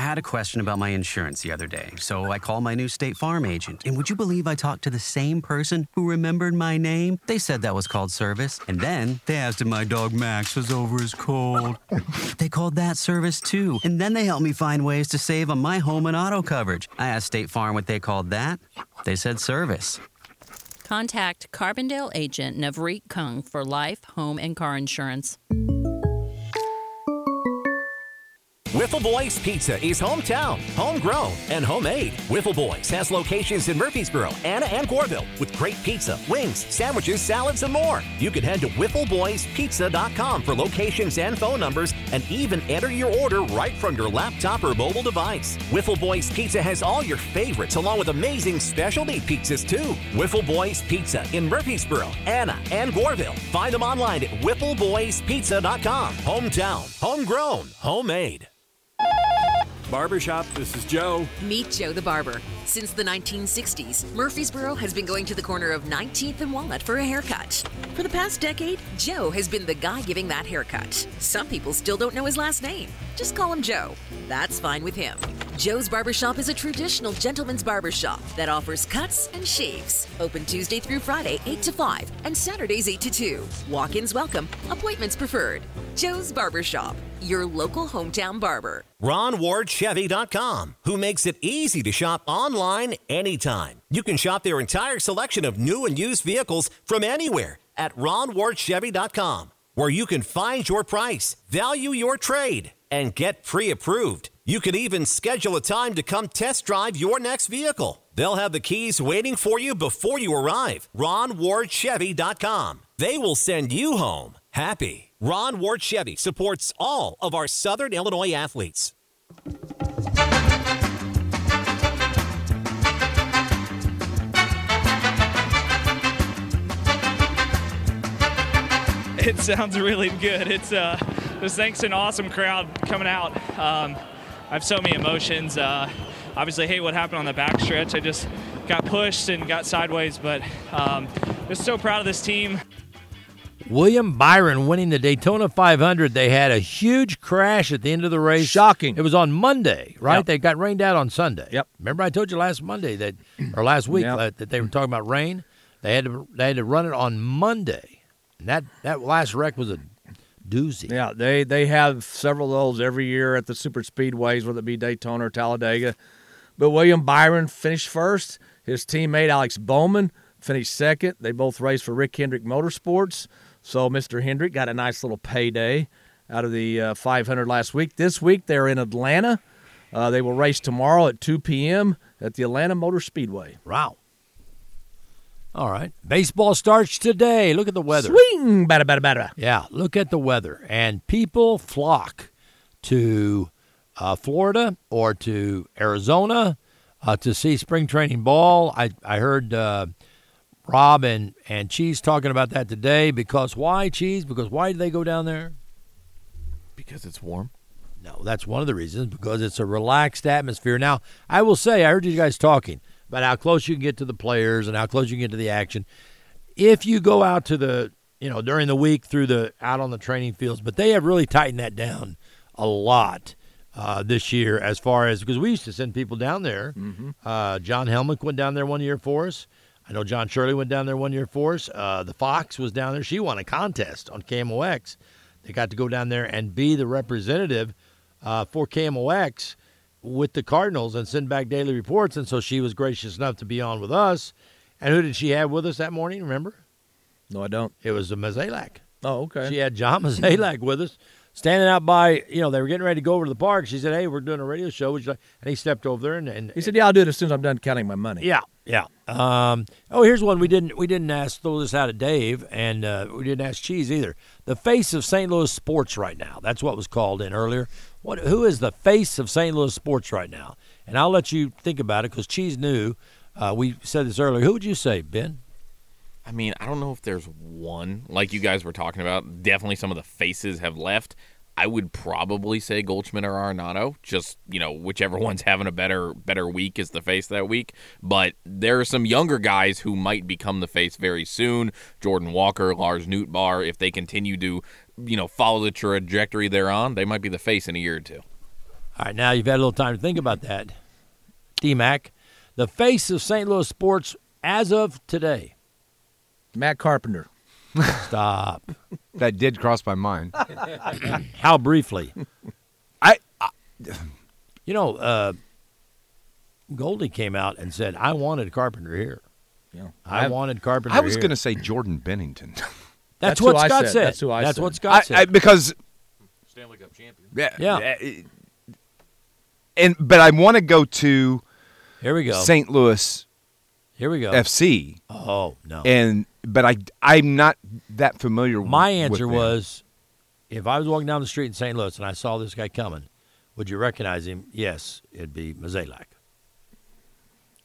I had a question about my insurance the other day, so I called my new State Farm agent. And would you believe I talked to the same person who remembered my name? They said that was called service. And then they asked if my dog Max was over his cold. They called that service too. And then they helped me find ways to save on my home and auto coverage. I asked State Farm what they called that. They said service. Contact Carbondale agent Navreet Kung for life, home, and car insurance. Wiffle Boys Pizza is hometown, homegrown, and homemade. Wiffle Boys has locations in Murphysboro, Anna, and Goreville with great pizza, wings, sandwiches, salads, and more. You can head to wiffleboyspizza.com for locations and phone numbers and even enter your order right from your laptop or mobile device. Wiffle Boys Pizza has all your favorites along with amazing specialty pizzas too. Wiffle Boys Pizza in Murphysboro, Anna, and Goreville. Find them online at wiffleboyspizza.com. Hometown, homegrown, homemade. Barbershop, this is Joe. Meet Joe the Barber. Since the 1960s, Murphysboro has been going to the corner of 19th and Walnut for a haircut. For the past decade, Joe has been the guy giving that haircut. Some people still don't know his last name. Just call him Joe. That's fine with him. Joe's Barbershop is a traditional gentleman's barbershop that offers cuts and shaves. Open Tuesday through Friday, 8 to 5, and Saturdays, 8 to 2. Walk ins welcome, appointments preferred. Joe's Barbershop, your local hometown barber. RonWardChevy.com, who makes it easy to shop online anytime. You can shop their entire selection of new and used vehicles from anywhere at RonWardChevy.com, where you can find your price, value your trade, and get pre approved. You can even schedule a time to come test drive your next vehicle. They'll have the keys waiting for you before you arrive. RonWardChevy.com. They will send you home happy. Ron Ward Chevy supports all of our Southern Illinois athletes. It sounds really good. It's uh, this thanks to an awesome crowd coming out. Um, I have so many emotions. Uh, obviously, hate what happened on the backstretch. I just got pushed and got sideways, but um, just so proud of this team. William Byron winning the Daytona 500. They had a huge crash at the end of the race. Shocking. It was on Monday, right? Yep. They got rained out on Sunday. Yep. Remember I told you last Monday that, or last week Yep. that they were talking about rain. They had to they had to run it on Monday, and that that last wreck was a doozy. Yeah, they they have several of those every year at the super speedways, whether it be Daytona or Talladega. But William Byron finished first. His teammate Alex Bowman finished second. They both raced for Rick Hendrick Motorsports. So Mr. Hendrick got a nice little payday out of the uh, 500 last week. This week they're in Atlanta. Uh, they will race tomorrow at 2 p.m. at the Atlanta Motor Speedway. Wow. All right. Baseball starts today. Look at the weather. Swing, bada bada bada. Yeah, look at the weather. And people flock to uh, Florida or to Arizona uh, to see spring training ball. I, I heard uh, Rob and, and Cheese talking about that today because why, Cheese? Because why do they go down there? Because it's warm. No, that's one of the reasons because it's a relaxed atmosphere. Now, I will say, I heard you guys talking about how close you can get to the players and how close you can get to the action. If you go out to the, you know, during the week through the out on the training fields, but they have really tightened that down a lot uh, this year as far as because we used to send people down there. Mhm. Uh, John Helmick went down there one year for us. I know John Shirley went down there one year for us. Uh, the Fox was down there. She won a contest on KMOX. They got to go down there and be the representative uh, for KMOX with the Cardinals and send back daily reports. And so she was gracious enough to be on with us. And who did she have with us that morning? Remember? No, I don't. It was a Mozeliak. Oh, okay. She had John Mozeliak with us, standing out by, you know, they were getting ready to go over to the park. She said, Hey, we're doing a radio show. Would you like? And he stepped over there and, and He said, "Yeah, I'll do it as soon as I'm done counting my money." yeah, yeah. Um, oh, here's one we didn't we didn't ask throw this out at Dave, and uh, we didn't ask Cheese either. The face of St. Louis sports right now. That's what was called in earlier. What? Who is the face of St. Louis sports right now? And I'll let you think about it because Cheese knew. Uh, we said this earlier. Who would you say, Ben? I mean, I don't know if there's one like you guys were talking about. Definitely, some of the faces have left. I would probably say Goldschmidt or Arenado. Just you know, whichever one's having a better better week is the face that week. But there are some younger guys who might become the face very soon. Jordan Walker, Lars Nootbaar. If they continue to, you know, follow the trajectory they're on, they might be the face in a year or two. All right, now you've had a little time to think about that. D-Mac, the face of St. Louis sports as of today. Matt Carpenter. Stop. that did cross my mind. How briefly? I, you know, uh, Goldie came out and said, "I wanted Carpenter here. Yeah, I, I- wanted Carpenter." I was here." going to say Jordan Binnington. That's, That's what Scott said. said. That's who I That's said. what Scott said. I, because Stanley Cup champion. yeah, Yeah. and but I want to go to Here we go. St. Louis Here we go. FC. Oh no. And but I I'm not that familiar. With My with answer them. was, if I was walking down the street in St. Louis and I saw this guy coming, would you recognize him? Yes, it'd be Mozeliak.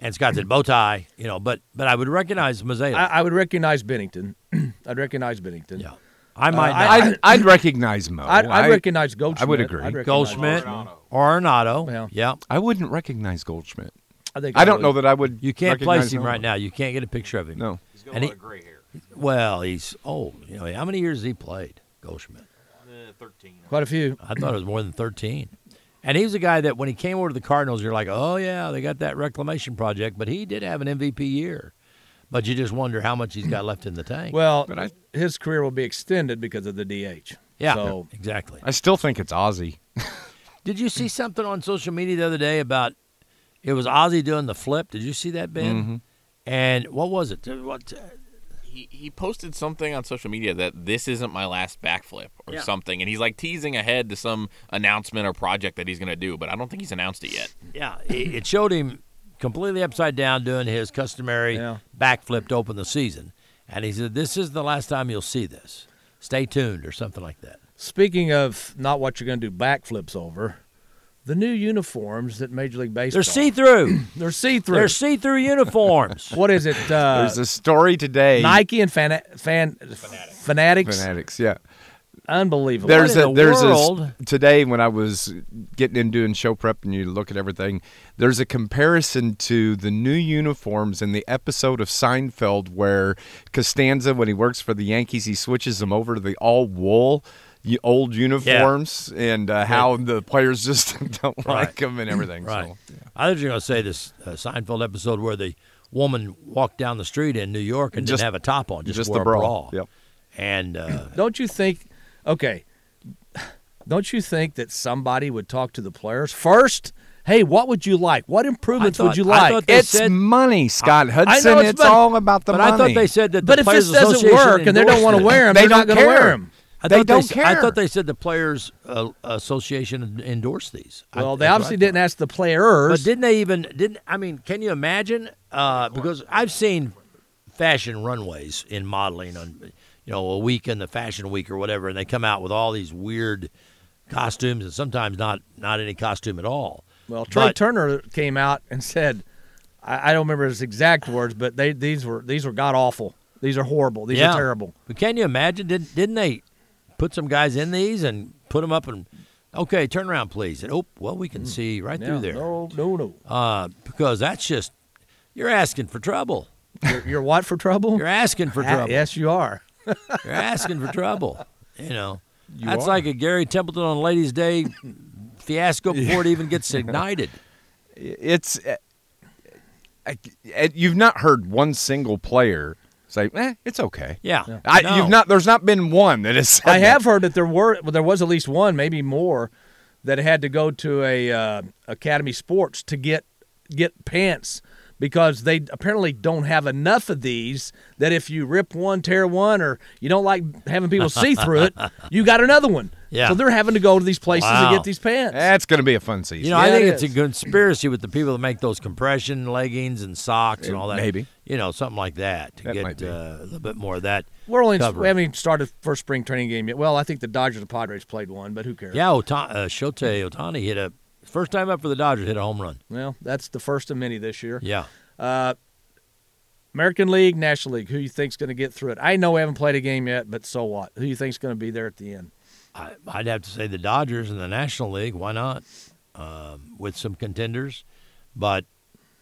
And Scott said bow tie, you know, but but I would recognize Mozeliak. I, I would recognize Binnington. I'd recognize Binnington. Yeah. I might Uh. I'd, I'd recognize Mo. I'd, I'd recognize Goldschmidt. I would agree. I'd recognize Goldschmidt or Arenado. Yeah. I wouldn't recognize Goldschmidt. I think I don't would. know that I would. You can't recognize place him Mo. right now. You can't get a picture of him. No. He's got And a he- of gray hair. Well, he's old. You know, how many years has he played, Goldschmidt? Uh, 13. Quite a few. I thought it was more than 13. And he was a guy that when he came over to the Cardinals, you're like, oh, yeah, they got that reclamation project. But he did have an MVP year. But you just wonder how much he's got left in the tank. Well, his career will be extended because of the DH. yeah, So exactly. I still think it's Ozzy. Did you see something on social media the other day about it was Ozzy doing the flip? Did you see that, Ben? Mhm. And what was it? What? He, he posted something on social media that this isn't my last backflip or Yeah. something, and he's like teasing ahead to some announcement or project that he's going to do, but I don't think he's announced it yet. Yeah, it it showed him completely upside down doing his customary Yeah. backflip to open the season. And he said, This is the last time you'll see this. Stay tuned, or something like that. speaking of not what you're going to do backflips over, the new uniforms that Major League Baseball. They're see through. They're see through. They're see through uniforms. What is it? Uh, There's a story today. Nike and fan, fan fanatics. Fanatics, yeah. Unbelievable. There's What a the there's a world? today when I was getting into doing show prep and you look at everything. There's a comparison to the new uniforms in the episode of Seinfeld where Costanza, when he works for the Yankees, he switches them over to the all wool. Y- Old uniforms and uh, how the players just don't like them and everything. Right. So, I was just going to say this uh, Seinfeld episode where the woman walked down the street in New York and Just- didn't have a top on, just, just wore the a bra. bra. Yep. And uh, Don't you think? Okay. Don't you think that somebody would talk to the players first? Hey, what would you like? What improvements would you like? it's said- money, Scott I Hudson. know it's it's money, all about the but money. I thought they said that the but if this doesn't work and they don't want to wear them, They they're not don't going to wear care. them. I They thought don't I care. thought they said the Players uh, Association endorsed these. I- Well, they obviously didn't ask the players. But didn't they even didn't I mean, can you imagine uh, because I've seen fashion runways in modeling on you know, a week in the fashion week or whatever and they come out with all these weird costumes and sometimes not not any costume at all. Well, Trea But- Turner came out and said, I, I don't remember his exact words, but they these were these were god awful. These are horrible. These yeah. are terrible. But can you imagine didn't didn't they put some guys in these and put them up and okay, turn around please. And oh, well we can see right through there. No, no, no. Uh, because that's just you're asking for trouble. You're, you're what for trouble? You're asking for Ah, trouble. yes, you are. You're asking for trouble. You know, You that's are. like a Gary Templeton on Ladies' Day fiasco before it even gets ignited. it's uh, I- I- you've not heard one single player say, "Eh, it's okay." Yeah, Yeah. I, No. you've not. There's not been one that has. I that. have heard that there were well, there was at least one, maybe more, that had to go to a uh, Academy Sports to get get pants because they apparently don't have enough of these. That if you rip one, tear one, or you don't like having people see through it, you got another one. Yeah. So they're having to go to these places Wow. to get these pants. That's going to be a fun season. You know, I think it it's a conspiracy with the people that make those compression leggings and socks and Uh, all that. maybe. you know something like that to That get uh, a little bit more of that. We're only cover. we haven't even started first spring training game yet. Well, I think the Dodgers and Padres played one, but who cares? Yeah, Ota- uh, Shohei Ohtani hit a first time up for the Dodgers hit a home run. Well, that's the first of many this year. Yeah, Uh, American League, National League. Who you think's going to get through it? I know we haven't played a game yet, but so what? Who you think's going to be there at the end? I, I'd have to say the Dodgers in the National League. Why not? Um, with some contenders, but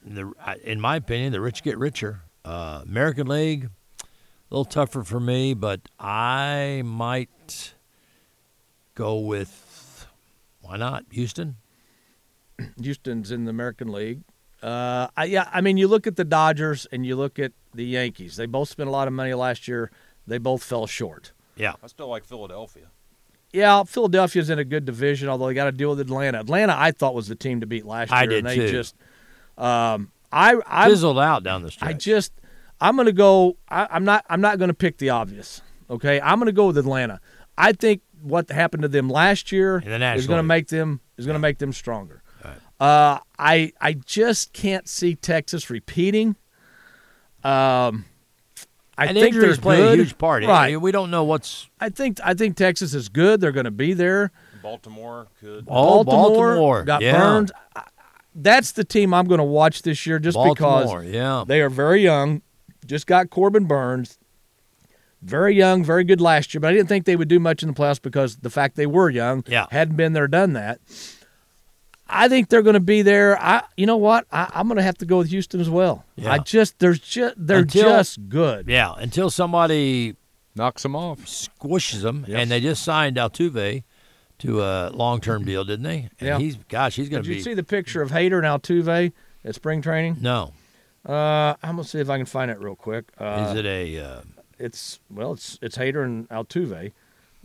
the, in my opinion, the rich get richer. Uh, American League, a little tougher for me, but I might go with why not Houston. Houston's in the American League. Uh, I, yeah, I mean, you look at the Dodgers and you look at the Yankees. They both spent a lot of money last year. They both fell short. Yeah. I still like Philadelphia. Yeah, Philadelphia's in a good division, although they got to deal with Atlanta. Atlanta, I thought was the team to beat last year. I did and they too. Just, um, I, I Fizzled out down the stretch. I just, I'm going to go. I, I'm not. I'm not going to pick the obvious. Okay, I'm going to go with Atlanta. I think what happened to them last year the is going to make them is going to make them stronger. Uh, I I just can't see Texas repeating. Um, I and think injuries they're play good. a huge part. Right. We don't know what's I think I think Texas is good. They're going to be there. Baltimore could. Oh, Baltimore. got Yeah. burned. That's the team I'm going to watch this year, just Baltimore, because yeah. they are very young. Just got Corbin Burnes, very young, very good last year. But I didn't think they would do much in the playoffs because the fact they were young, Yeah. hadn't been there, done that. I think they're going to be there. I, you know what? I, I'm going to have to go with Houston as well. Yeah. I just, there's just, they're Until- just good. Yeah, until somebody knocks them off, squishes them, Yes. and they just signed Altuve to a long-term deal, didn't they? And Yeah. he's gosh, he's going to be. Did you see the picture of Hader and Altuve at spring training? no. Uh, I'm gonna see if I can find it real quick. Uh, Is it a? Uh, It's well, it's it's Hader and Altuve,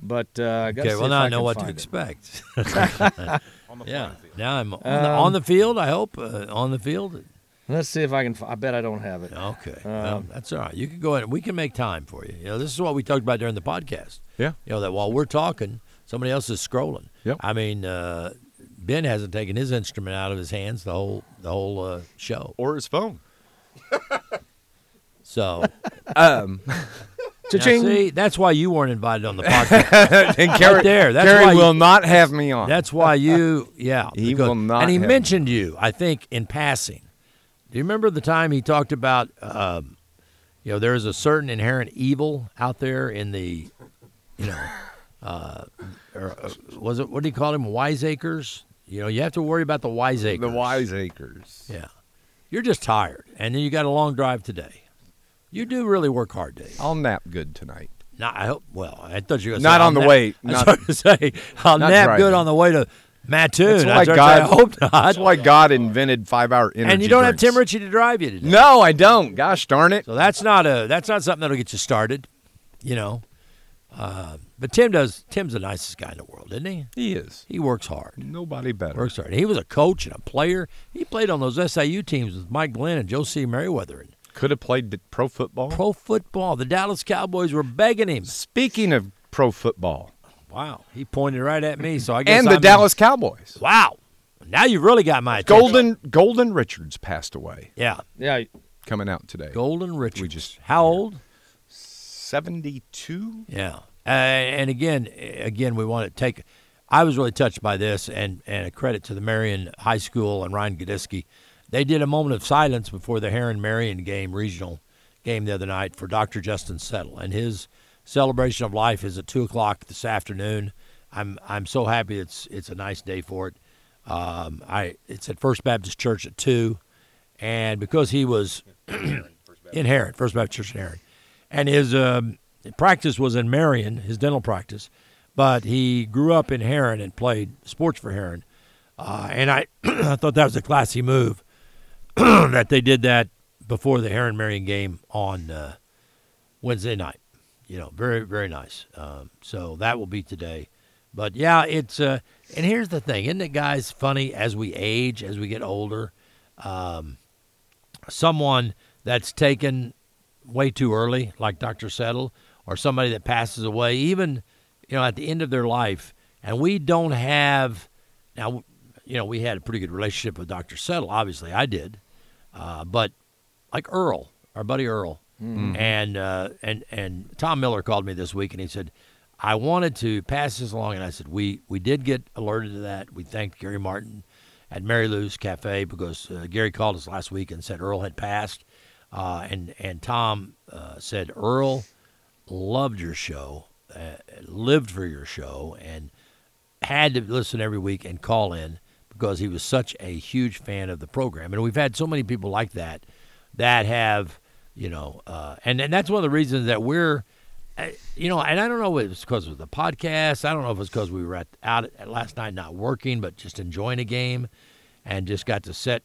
but uh, I gotta okay, see well if now I I know what to it. expect. On the yeah, now I'm on, the, Um, on the field. I hope uh, on the field. Let's see if I can. I bet I don't have it. Okay, Um, well, that's all right. You can go ahead. We can make time for you. You know, this is what we talked about during the podcast. Yeah. You know that while we're talking, somebody else is scrolling. Yep. I mean, uh, Ben hasn't taken his instrument out of his hands the whole the whole uh, show. or his phone. So, Um, now, Cha-ching. see, that's why you weren't invited on the podcast. and Right there. That's Kerry why you- will not have me on. That's why you, yeah. He because- will not And he mentioned you, I think, in passing. Do you remember the time he talked about, um, you know, there is a certain inherent evil out there in the, you know, uh, or, uh, was it what do you call him, wiseacres? You know, you have to worry about the wiseacres. the wiseacres. Yeah, you're just tired, and then you got a long drive today. You do really work hard, Dave. I'll nap good tonight. Not, I hope. Well, I thought you were Not say, on the nap- way, I was not- going to say I'll nap driving. good on the way to Mattoon. That's why was gonna God. say, I hope not. That's why God invented five-hour energy. and you don't drinks. have Tim Ritchie to drive you today. No, I don't. Gosh darn it. So that's not a that's not something that'll get you started. You know. Uh, but Tim does. Tim's the nicest guy in the world, isn't he? He is. He works hard. Nobody better. Works hard. He was a coach and a player. He played on those SIU teams with Mike Glenn and Joe C. Meriweather. And Could have played pro football. pro football. The Dallas Cowboys were begging him. Speaking of pro football, Wow. He pointed right at me. So I guess and the I'm- Dallas Cowboys. Wow. Now you've really got my attention. Golden Golden Richards passed away. Yeah. Yeah, Coming out today. Golden Richards. We just How old? seventy-two. Yeah. Uh, and again, again, we want to take. I was really touched by this, and and a credit to the Marion High School and Ryan Godisky. They did a moment of silence before the Herrin Marion game, regional game the other night for Dr. Justin Settle, and his celebration of life is at two o'clock this afternoon. I'm I'm so happy it's it's a nice day for it. Um, I it's at First Baptist Church at two, and because he was in Herrin, First Baptist Church in Herrin, and his um, practice was in Marion, his dental practice, but he grew up in Herrin and played sports for Herrin, uh, and I I thought that was a classy move that they did that before the Herrin Marion game on uh, Wednesday night. You know, very very nice. Um, so that will be today. But yeah, it's uh, and here's the thing, isn't it, guys? Funny as we age, as we get older, um, someone that's taken way too early, like Dr. Settle, or somebody that passes away, even you know at the end of their life, and we don't have now. You know, we had a pretty good relationship with Dr. Settle. Obviously, I did, uh, but like Earl, our buddy Earl, Mhm. and uh, and and Tom Miller called me this week, and he said, "I wanted to pass this along," and I said, "We we did get alerted to that. We thanked Gary Martin at Mary Lou's Cafe because uh, Gary called us last week and said Earl had passed, uh, and and Tom uh, said Earl loved your show, uh, lived for your show, and had to listen every week and call in because he was such a huge fan of the program. And we've had so many people like that that have, you know, uh, and and that's one of the reasons that we're, uh, you know, and I don't know if it's because of the podcast. I don't know if it's because we were at, out at last night not working, but just enjoying a game. and just got to sit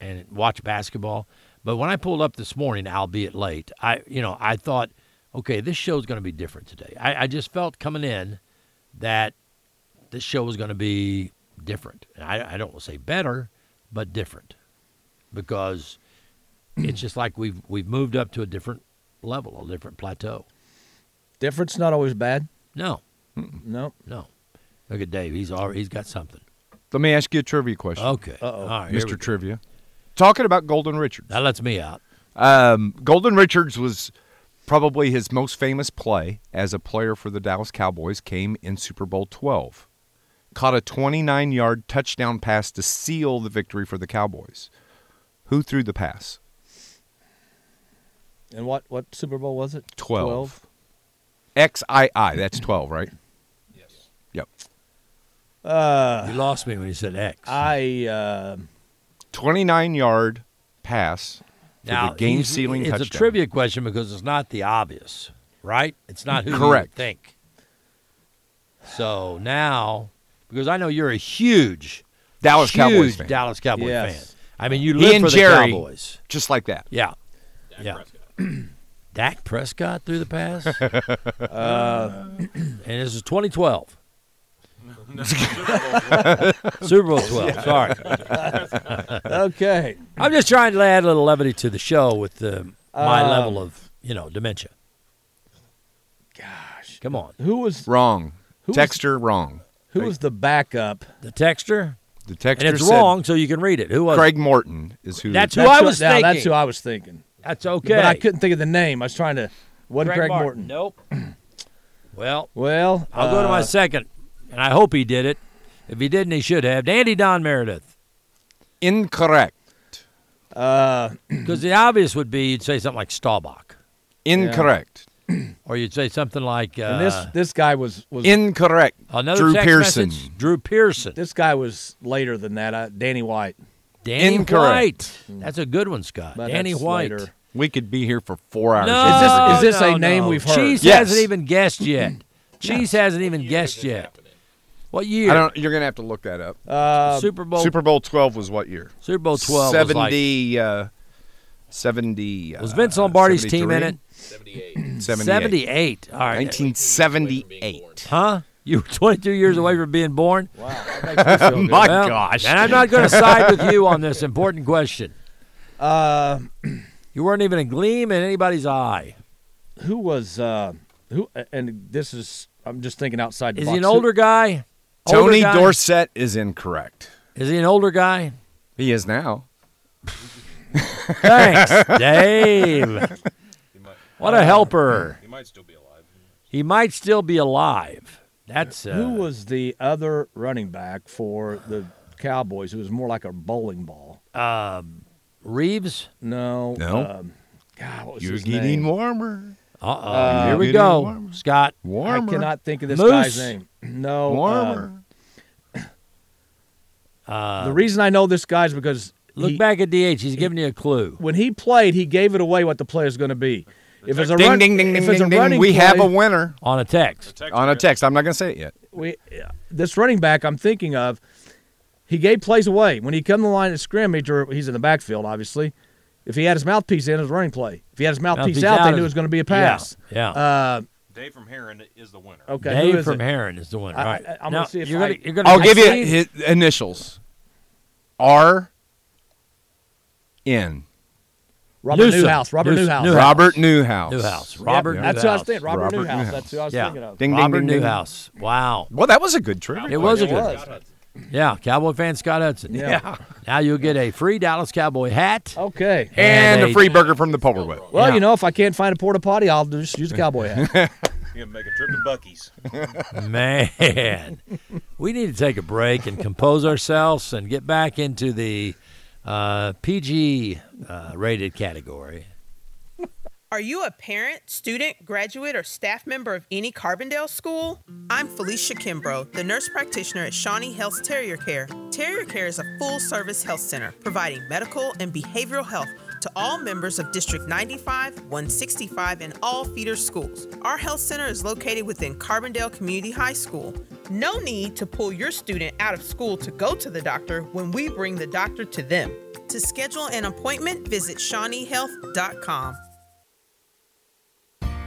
and watch basketball. But when I pulled up this morning, albeit late, I you know I thought, okay, this show's going to be different today. I, I just felt coming in that this show was going to be different. And I, I don't say better, but different, because it's just like we've we've moved up to a different level, a different plateau. Difference not always bad. No, no, no. Look at Dave. He's already, he's got something. Let me ask you a trivia question. Okay. Uh-oh. All right, Mr. Trivia. Talking about Golden Richards. That lets me out. Um, Golden Richards was probably his most famous play as a player for the Dallas Cowboys came in Super Bowl 12. Caught a 29-yard touchdown pass to seal the victory for the Cowboys. Who threw the pass? And what what Super Bowl was it? 12. XII, that's 12, right? Yes. Yep. Uh, you lost me when you said X. I uh, 29 yard pass for Now, the game he's- sealing It's touchdown. a trivia question because it's not the obvious, right? It's not who you would Correct. think. So now, because I know you're a huge Dallas huge Cowboys fan. Dallas Cowboys Yes. fan. I mean, you He live and for the Jerry, Cowboys, just like that. Yeah, yeah. Dak Prescott threw the pass, Uh, and this is 2012. Super Bowl 12. Sorry. Okay. I'm just trying to add a little levity to the show with uh, my Um, level of, you know, dementia. Gosh. Come on. who was Wrong. Who was- Texter, wrong. Who was the backup? The texture. The texture. And it's said wrong, so you can read it. Who was Craig it? Morton is who. That's who That's I was now, thinking. That's who I was thinking. That's okay. But I couldn't think of the name. I was trying to. What Craig, Greg Martin. Morton? Nope. Well, Well, I'll go to my uh, second, and I hope he did it. If he didn't, he should have. Dandy Don Meredith. Incorrect. Uh, Because the obvious would be you'd say something like Staubach, Incorrect. or you'd say something like uh, and this this guy was was Incorrect. another Drew text Pearson. message, Drew Pearson. this guy was later than that. Uh, Danny White. Danny Incorrect. White. That's a good one, Scott. But Danny White. later. We could be here for four hours. No, Is this- is this a name no. we've heard? Cheese Yes. hasn't even guessed yet. Cheese hasn't even guessed yet. What year? I don't. You're gonna have to look that up. Uh, Super Bowl. Super Bowl 12 was what year? Super Bowl 12 was like- 70. uh, 70. Was uh, Vince Lombardi's team in it? 78. 78. All right. 1978. Huh? You were 22 years away from being born? Wow. That makes me feel good. My Well, gosh. And I'm not going to side with you on this important question. Uh, You weren't even a gleam in anybody's eye. who was uh, who? And this is I'm just thinking outside. The Is box. he an older guy? Older Tony guy? Dorsett is incorrect. Is he an older guy? He is now. Thanks, Dave. What a helper. He might still be alive. He might still be alive. That's uh, Who was the other running back for the Cowboys? Who was more like a bowling ball? um, Reeves. No. No. Um, God, what was You're his getting name? warmer. Uh oh. Uh, Here we go, warmer. Scott. Warmer. I cannot think of this Moose. guy's name. No. Warmer. uh, the reason I know this guy is because Look he- back at DH. He's giving you a clue. when he played, he gave it away what the player's going to be. If it's a ding, run, ding, ding, if it's a ding, ding. running We have a winner On a text. on a text. I'm not going to say it yet. we, this running back I'm thinking of, he gave plays away. When he come to the line of scrimmage, or he's in the backfield, obviously, if he had his mouthpiece in, it was a running play. If he had his mouthpiece, Mouthpiece out, out they knew it was going to be a pass. yeah. Uh, Dave from Herrin is the winner. okay. Dave from it? Herrin is the winner. I- right. I- I'm gonna see if you're I- gonna, you're gonna I'll give you his initials. R. N. Robert Newsom. Newhouse. Robert Newsom. Newhouse. Newhouse. Robert Newhouse. Newhouse. Yep, Robert That's who I was thinking. Robert, Robert Newhouse. Newhouse. That's who I was Yeah. thinking of. Ding, ding, Robert ding, ding. Newhouse. Wow. Well, that was a good trivia. It was a good. was. Yeah, Cowboy fan Scott Hudson. Yeah. Now you'll get a free Dallas Cowboy hat. Okay. And, And a a- free burger from the Polar Whip. Well, Yeah. you know, if I can't find a porta potty, I'll just use a cowboy hat. You can make a trip to Buc-ee's. Man, we need to take a break and compose ourselves and get back into the uh, PG uh, rated category. Are you a parent, student, graduate, or staff member of any Carbondale school? I'm Felicia Kimbrough, the nurse practitioner at Shawnee Health Terrier Care. Terrier Care is a full service health center providing medical and behavioral health to all members of District 95, 165, and all feeder schools. Our health center is located within Carbondale Community High School. No need to pull your student out of school to go to the doctor when we bring the doctor to them. To schedule an appointment, visit shawneehealth.com.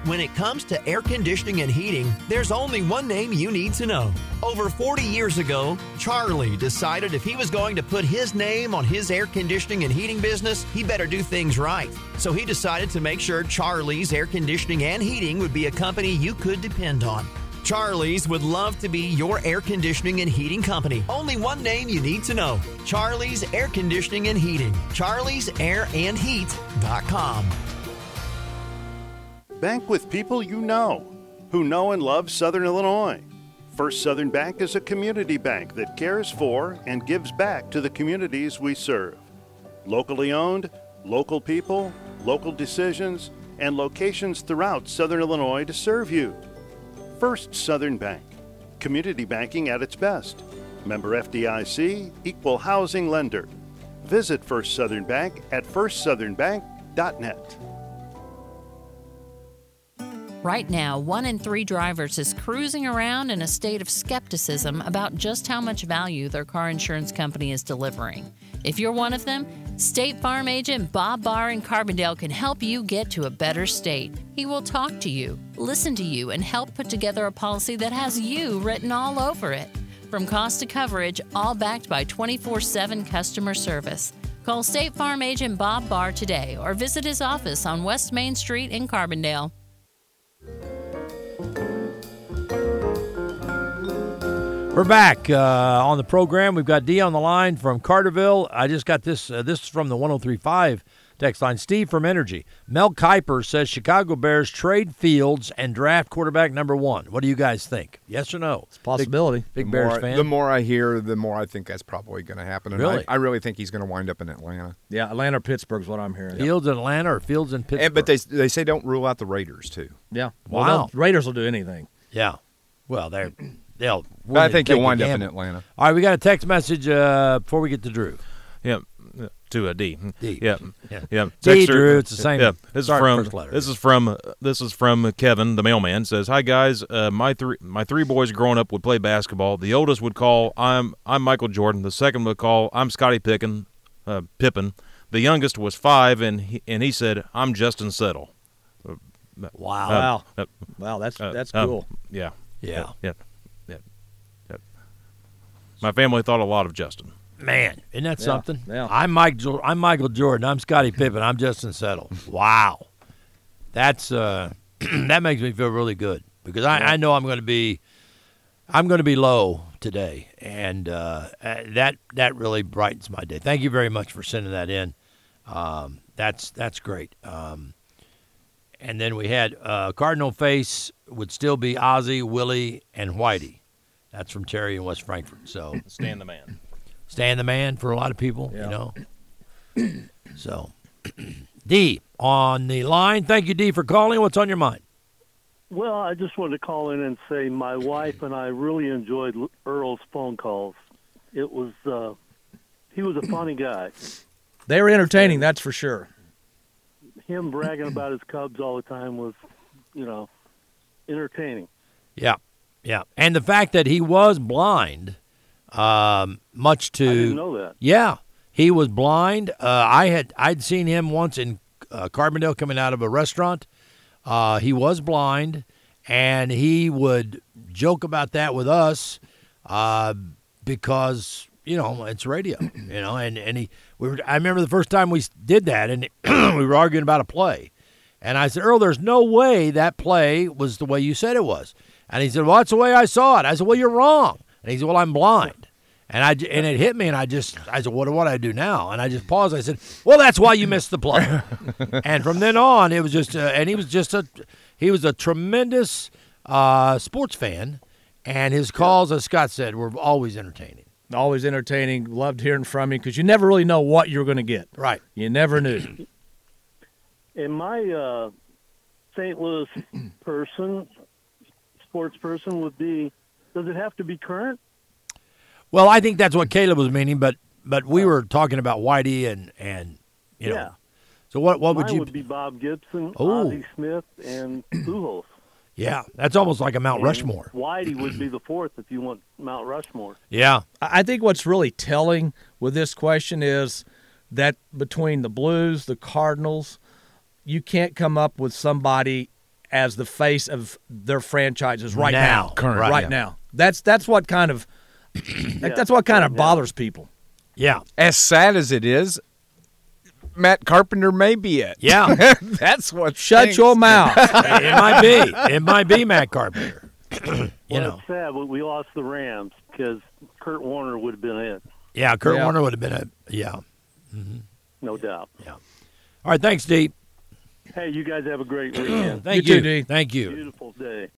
When it comes to air conditioning and heating, there's only one name you need to know. Over 40 years ago, Charlie decided if he was going to put his name on his air conditioning and heating business, he better do things right. So he decided to make sure Charlie's Air Conditioning and Heating would be a company you could depend on. Charlie's would love to be your air conditioning and heating company. Only one name you need to know Charlie's Air Conditioning and Heating. Charlie'sAirandHeat.com. Bank with people you know, who know and love Southern Illinois. First Southern Bank is a community bank that cares for and gives back to the communities we serve. Locally owned, local people, local decisions, and locations throughout Southern Illinois to serve you. First Southern Bank, community banking at its best. Member FDIC, equal housing lender. Visit First Southern Bank at firstsouthernbank.net. Right now, one in three drivers is cruising around in a state of skepticism about just how much value their car insurance company is delivering. If you're one of them, State Farm agent Bob Barr in Carbondale can help you get to a better state. He will talk to you, listen to you, and help put together a policy that has you written all over it. From cost to coverage, all backed by 24 7 customer service. Call State Farm agent Bob Barr today or visit his office on West Main Street in Carbondale. We're back uh, on the program. We've got D on the line from Carterville. I just got this. Uh, this is from the 1035 text line. Steve from Energy. Mel Kiper says Chicago Bears trade Fields and draft quarterback number one. What do you guys think? Yes or no? It's possibility. Big, big the Bears more, fan. The more I hear, the more I think that's probably going to happen. And Really? I, I really think he's going to wind up in Atlanta. Yeah, Atlanta or Pittsburgh's what I'm hearing. Fields in Atlanta or Fields in Pittsburgh? And, but they they say don't rule out the Raiders too. Yeah. Wow. Well, they'll- Raiders will do anything. Yeah. Well, they're they'll. But I think take he'll wind up in. Atlanta. All right, we got a text message uh, before we get to Drew. Yeah, to a D. D. Yeah, Yeah. D, Texter- Drew, it's the same Yeah, this is from first letter. this is from this is from Kevin, the mailman. Says, "Hi guys, uh, my three my three boys growing up would play basketball. The oldest would call I'm I'm Michael Jordan. The second would call I'm Scottie Pippen. Uh, Pippen. The youngest was five, and he, and he said I'm Justin Settle. Uh, Wow. Wow. uh, Wow, that's uh, that's um, cool. yeah. Yeah. Yeah. Yeah. yeah. My family thought a lot of Justin. Man, isn't that Yeah, something? yeah. I'm Mike. I'm Michael Jordan. I'm Scottie Pippen. I'm Justin Settle. Wow, that's uh, that makes me feel really good because I, I know I'm going to be, I'm going to be low today, and uh, uh, that that really brightens my day. Thank you very much for sending that in. Um, that's that's great. Um, and then we had uh, Cardinal face would still be Ozzie, Willie, and Whitey. That's from Terry in West Frankfort. So Stan the man. Stan the man for a lot of people, Yeah. you know. so, D on the line. Thank you, D, for calling. What's on your mind? Well, I just wanted to call in and say my wife and I really enjoyed Earl's phone calls. It was uh, he was a funny guy. They were entertaining, that's for sure. Him bragging about his Cubs all the time was, you know, entertaining. Yeah, yeah, and the fact that he was blind, um, much to I didn't know that. Yeah, he was blind. Uh, I had I'd seen him once in uh, Carbondale coming out of a restaurant. Uh, he was blind, and he would joke about that with us uh, because you know it's radio, you know. And and he, we were. I remember the first time we did that, and we were arguing about a play, and I said, Earl, there's no way that play was the way you said it was. And he said, Well, that's the way I saw it. I said, Well, you're wrong. And he said, Well, I'm blind. And I j- and it hit me, and I just I said, "What what do I do now?" And I just paused. I said, "Well, that's why you missed the play." and from then on, it was just, uh, and he was just a, he was a tremendous uh, sports fan, and his calls, as Scott said, were always entertaining. Always entertaining. Loved hearing from you because you never really know what you're going to get. Right. You never knew. And my uh, St. Louis person, sports person, would be: Does it have to be current? Well, I think that's what Caleb was meaning, but but we were talking about Whitey and and you know, Yeah. So what what would Mine you? would be Bob Gibson, Oh. Ozzie Smith, and Pujols. yeah, that's almost like a Mount And Rushmore. Whitey would be the fourth if you want Mount Rushmore. Yeah. I I think what's really telling with this question is that between the Blues, the Cardinals, you can't come up with somebody as the face of their franchises right Now. now. Current, right yeah. now. That's that's what kind of like, that's what kind of bothers people. Yeah. As sad as it is, Matt Carpenter may be it. Yeah. That's what. Shut stinks. your mouth. it might be. It might be Matt Carpenter. you well, know. it's sad, we lost the Rams because Kurt Warner would have been it, Yeah, Kurt Yeah. Warner would have been a yeah. Mm-hmm. no doubt. Yeah. All right, thanks, Dee. Hey, you guys have a great weekend. Thank You you. too, Dee. Thank you. Beautiful day.